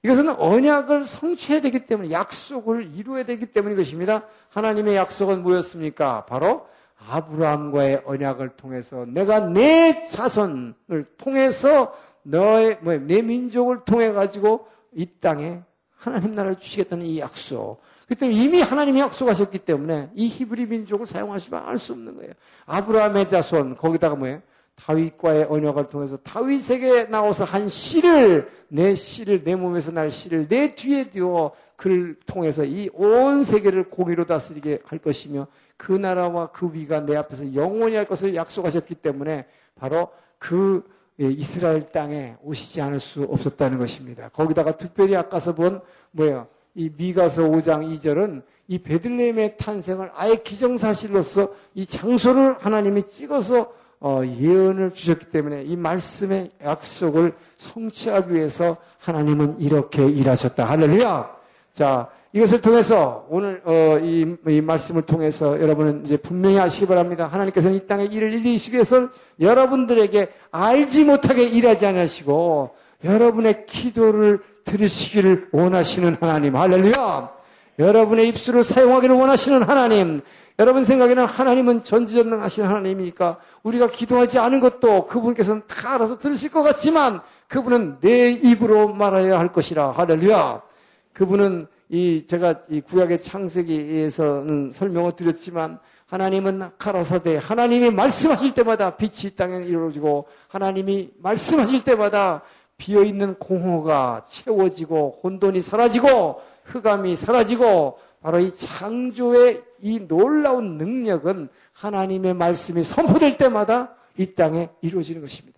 이것은 언약을 성취해야 되기 때문에 약속을 이루어야 되기 때문인 것입니다. 하나님의 약속은 뭐였습니까? 바로 아브라함과의 언약을 통해서 내가 내 자손을 통해서 너의 뭐, 내 민족을 통해 가지고 이 땅에 하나님 나라를 주시겠다는 이 약속. 그때 이미 하나님이 약속하셨기 때문에 이 히브리 민족을 사용하시면 알 수 없는 거예요. 아브라함의 자손 거기다가 뭐예요? 다윗과의 언약을 통해서 다윗에게 나와서 한 씨를 내 씨를 내 몸에서 날 씨를 내 뒤에 두어 그를 통해서 이 온 세계를 공의로 다스리게 할 것이며 그 나라와 그 위가 내 앞에서 영원히 할 것을 약속하셨기 때문에 바로 그 이스라엘 땅에 오시지 않을 수 없었다는 것입니다. 거기다가 특별히 아까서 본 뭐예요? 이 미가서 5장 2절은 이 베들레헴의 탄생을 아예 기정사실로서 이 장소를 하나님이 찍어서 어, 예언을 주셨기 때문에 이 말씀의 약속을 성취하기 위해서 하나님은 이렇게 일하셨다. 할렐루야! 자, 이것을 통해서 오늘 어, 이, 이, 말씀을 통해서 여러분은 이제 분명히 아시기 바랍니다. 하나님께서는 이 땅에 일을 이루시기 위해서 여러분들에게 알지 못하게 일하지 않으시고 여러분의 기도를 들으시기를 원하시는 하나님. 할렐루야! 여러분의 입술을 사용하기를 원하시는 하나님. 여러분 생각에는 하나님은 전지전능하신 하나님이니까 우리가 기도하지 않은 것도 그분께서는 다 알아서 들으실 것 같지만 그분은 내 입으로 말해야 할 것이라. 할렐루야! 그분은 이 제가 이 구약의 창세기에서는 설명을 드렸지만 하나님은 카라사대 하나님이 말씀하실 때마다 빛이 땅에 이루어지고 하나님이 말씀하실 때마다 비어 있는 공허가 채워지고 혼돈이 사라지고 흑암이 사라지고 바로 이 창조의 이 놀라운 능력은 하나님의 말씀이 선포될 때마다 이 땅에 이루어지는 것입니다.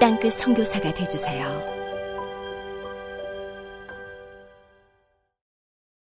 땅끝 성교사가 되주세요